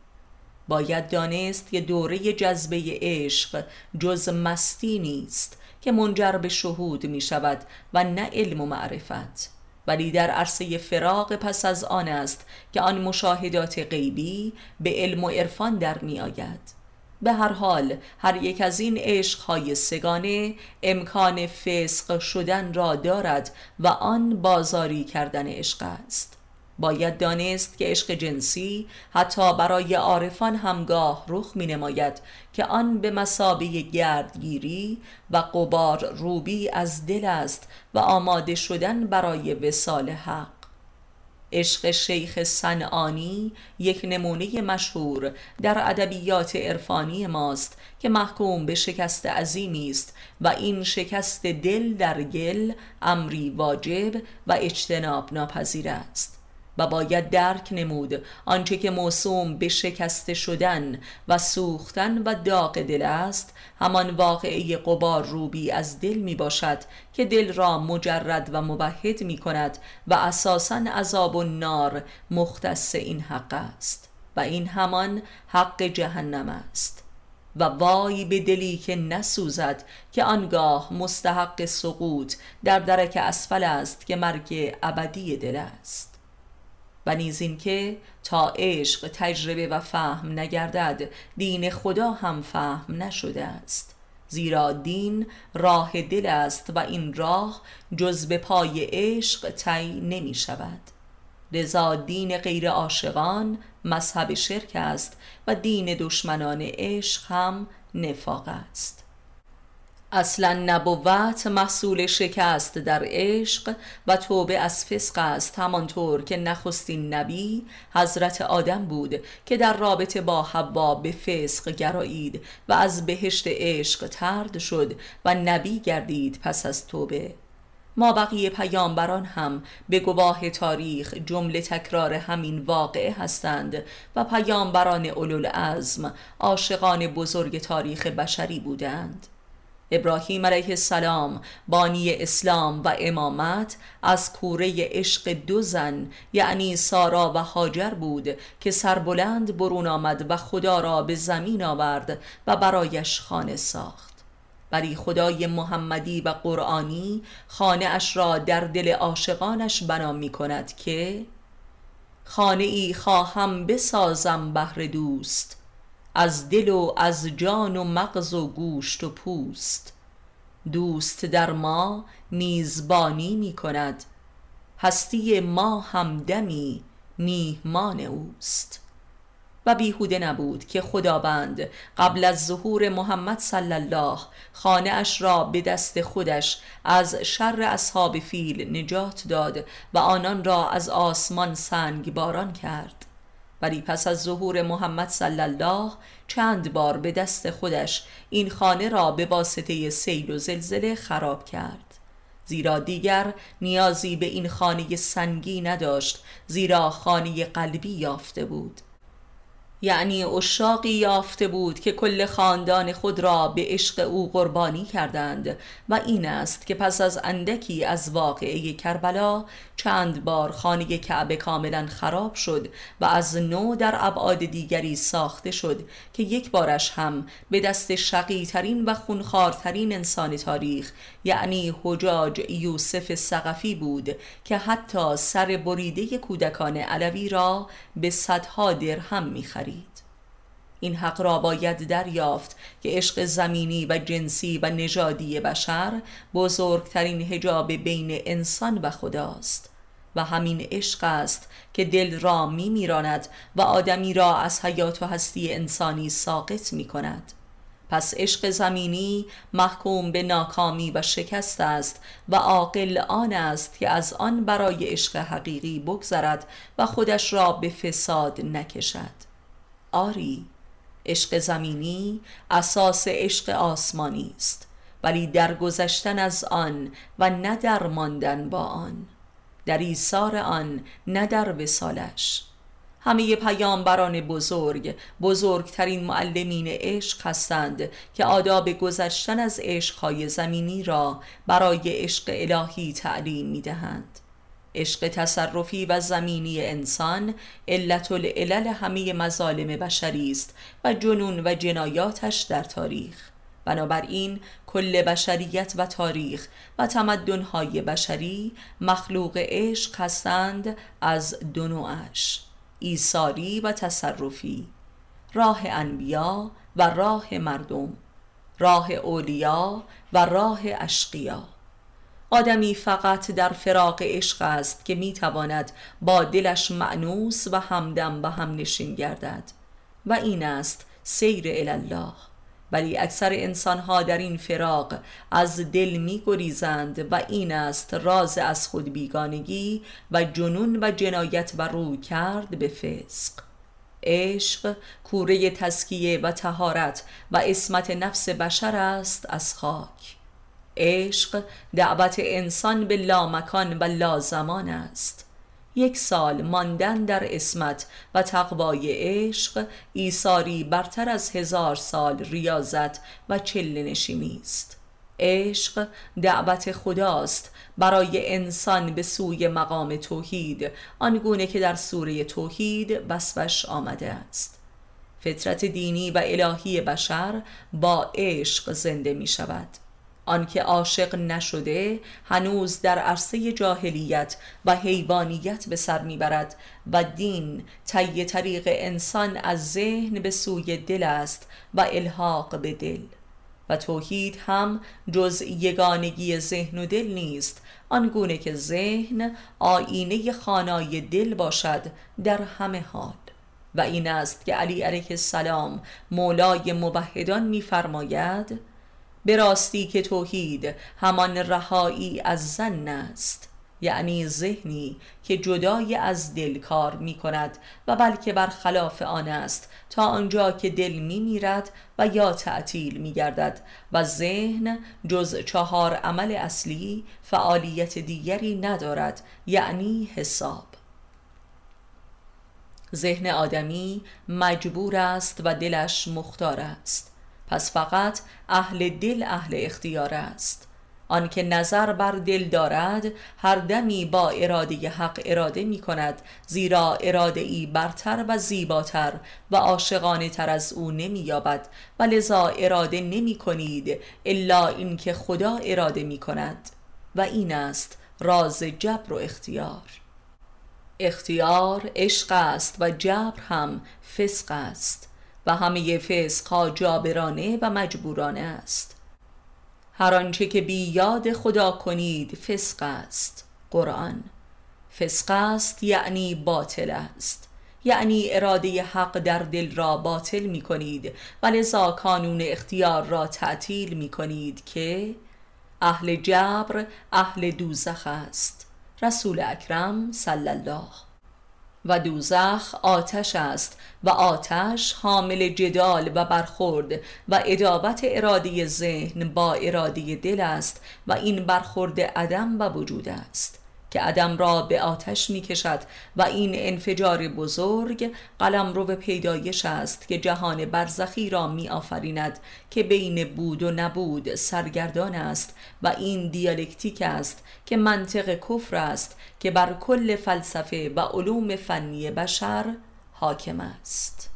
باید دانست که دوره جذبه عشق جز مستی نیست که منجر به شهود می شود و نه علم و معرفت. ولی در عرصه فراغ پس از آن است که آن مشاهدات غیبی به علم و عرفان در می آید به هر حال هر یک از این عشقهای سگانه امکان فسق شدن را دارد و آن بازاری کردن عشق است. باید دانست که عشق جنسی حتی برای عارفان همگاه رخ می نماید که آن به مسابه گردگیری و قبار روبی از دل است و آماده شدن برای وسال حق. عشق شیخ صنعانی یک نمونه مشهور در ادبیات عرفانی ماست که محکوم به شکست عظیمی است و این شکست دل در گل امری واجب و اجتناب ناپذیر است. و باید درک نمود آنچه که موسوم به شکسته شدن و سوختن و داغ دل است همان واقعه قبار روبی از دل می باشد که دل را مجرد و مبهد می کند و اساسا عذاب و نار مختص این حق است و این همان حق جهنم است. و وای به دلی که نسوزد که آنگاه مستحق سقوط در درک اسفل است که مرگ ابدی دل است. و نیز که تا عشق تجربه و فهم نگردد دین خدا هم فهم نشده است. زیرا دین راه دل است و این راه جز به پای عشق طی نمی شود. لذا دین غیر عاشقان مذهب شرک است و دین دشمنان عشق هم نفاق است. اصلا نبوت محصول شکست در عشق و توبه از فسق است. همانطور که نخستین نبی حضرت آدم بود که در رابطه با حوا به فسق گرایید و از بهشت عشق ترد شد و نبی گردید پس از توبه. ما بقیه پیامبران هم به گواه تاریخ جمله تکرار همین واقعه هستند و پیامبران اولوالعزم عاشقان بزرگ تاریخ بشری بودند. ابراهیم علیه السلام بانی اسلام و امامت از کوره عشق دو زن یعنی سارا و هاجر بود که سربلند برون آمد و خدا را به زمین آورد و برایش خانه ساخت. ولی خدای محمدی و قرآنی خانه اش را در دل عاشقانش بنا می کند که خانه ای خواهم بسازم بهر دوست. از دل و از جان و مغز و گوشت و پوست. دوست در ما میزبانی می کند هستی ما همدمی میهمان اوست. و بیهوده نبود که خداوند قبل از ظهور محمد صلی الله خانه اش را به دست خودش از شر اصحاب فیل نجات داد و آنان را از آسمان سنگ باران کرد. ولی پس از ظهور محمد صلی الله چند بار به دست خودش این خانه را به واسطه سیل و زلزله خراب کرد. زیرا دیگر نیازی به این خانه سنگی نداشت زیرا خانه قلبی یافته بود. یعنی اشاقی یافته بود که کل خاندان خود را به عشق او قربانی کردند و این است که پس از اندکی از واقعه کربلا چند بار خانه کعبه کاملا خراب شد و از نو در ابعاد دیگری ساخته شد که یک بارش هم به دست شقی ترین و خونخوارترین انسان تاریخ یعنی حجاج یوسف سقفی بود که حتی سر بریده کودکان علوی را به صدها درهم می‌خرید. این حق را باید دریافت که عشق زمینی و جنسی و نژادی بشر بزرگترین هجاب بین انسان و خداست و همین عشق است که دل را می میراند و آدمی را از حیات و هستی انسانی ساقط می کند پس عشق زمینی محکوم به ناکامی و شکست است و عاقل آن است که از آن برای عشق حقیقی بگذرد و خودش را به فساد نکشد. آری عشق زمینی اساس عشق آسمانی است ولی در گذشتن از آن و نه در ماندن با آن در ایثار آن نه در وسالش همه پیامبران بزرگ بزرگترین معلمین عشق هستند که آداب گذشتن از عشقهای زمینی را برای عشق الهی تعلیم می دهند عشق تصرفی و زمینی انسان علت العلل همه مظالم بشری است و جنون و جنایاتش در تاریخ. بنابراین کل بشریت و تاریخ و تمدنهای بشری مخلوق عشق هستند از دو نوعش. ایساری و تصرفی راه انبیا و راه مردم راه اولیا و راه اشقیا. آدمی فقط در فراق عشق است که می‌تواند با دلش معنوس و همدم و هم نشین گردد و این است سیر الله. ولی اکثر انسانها در این فراق از دل می گریزند و این است راز از خود بیگانگی و جنون و جنایت و روی کرد به فسق. عشق کوره تسکیه و تهارت و اسمت نفس بشر است از خاک. عشق دعوت انسان به لامکان و لازمان است. یک سال ماندن در اسمت و تقوای عشق ایساری برتر از هزار سال ریاضت و چله نشینی است. عشق دعوت خداست. برای انسان به سوی مقام توحید آنگونه که در سوره توحید وصفش آمده است. فطرت دینی و الهی بشر با عشق زنده می شود آنکه عاشق نشده هنوز در عرصه جاهلیت و حیوانیت به سر می‌برد و دین طی طریق انسان از ذهن به سوی دل است و الحاق به دل. و توحید هم جز یگانگی ذهن و دل نیست آنگونه که ذهن آینه خانای دل باشد در همه حال. و این است که علی علیه السلام مولای مبهدان میفرماید به راستی که توحید همان رهایی از زن است یعنی ذهنی که جدای از دل کار می کند و بلکه برخلاف آن است تا آنجا که دل می میرد و یا تعطیل می گردد و ذهن جز چهار عمل اصلی فعالیت دیگری ندارد یعنی حساب. ذهن آدمی مجبور است و دلش مختار است. پس فقط اهل دل اهل اختیار است. آنکه نظر بر دل دارد هر دمی با اراده حق اراده می کند زیرا اراده ای برتر و زیباتر و عاشقانه تر از او نمی یابد. و لذا اراده نمی کنید الا اینکه خدا اراده می کند. و این است راز جبر و اختیار. اختیار عشق است و جبر هم فسق است. و همه فسقها جابرانه و مجبورانه است. هر آنچه که بی یاد خدا کنید فسق است. قرآن. فسق است یعنی باطل است. یعنی اراده حق در دل را باطل می کنید و لذا کانون اختیار را تعطیل می کنید که اهل جبر اهل دوزخ است. رسول اکرم صلی الله و دوزخ آتش است و آتش حامل جدال و برخورد و ادابت اراده ذهن با اراده دل است و این برخورد عدم و وجود است که عدم را به آتش می کشد و این انفجار بزرگ قلم رو به پیدایش است که جهان برزخی را می آفریند که بین بود و نبود سرگردان است و این دیالکتیک است که منطق کفر است که بر کل فلسفه و علوم فنی بشر حاکم است.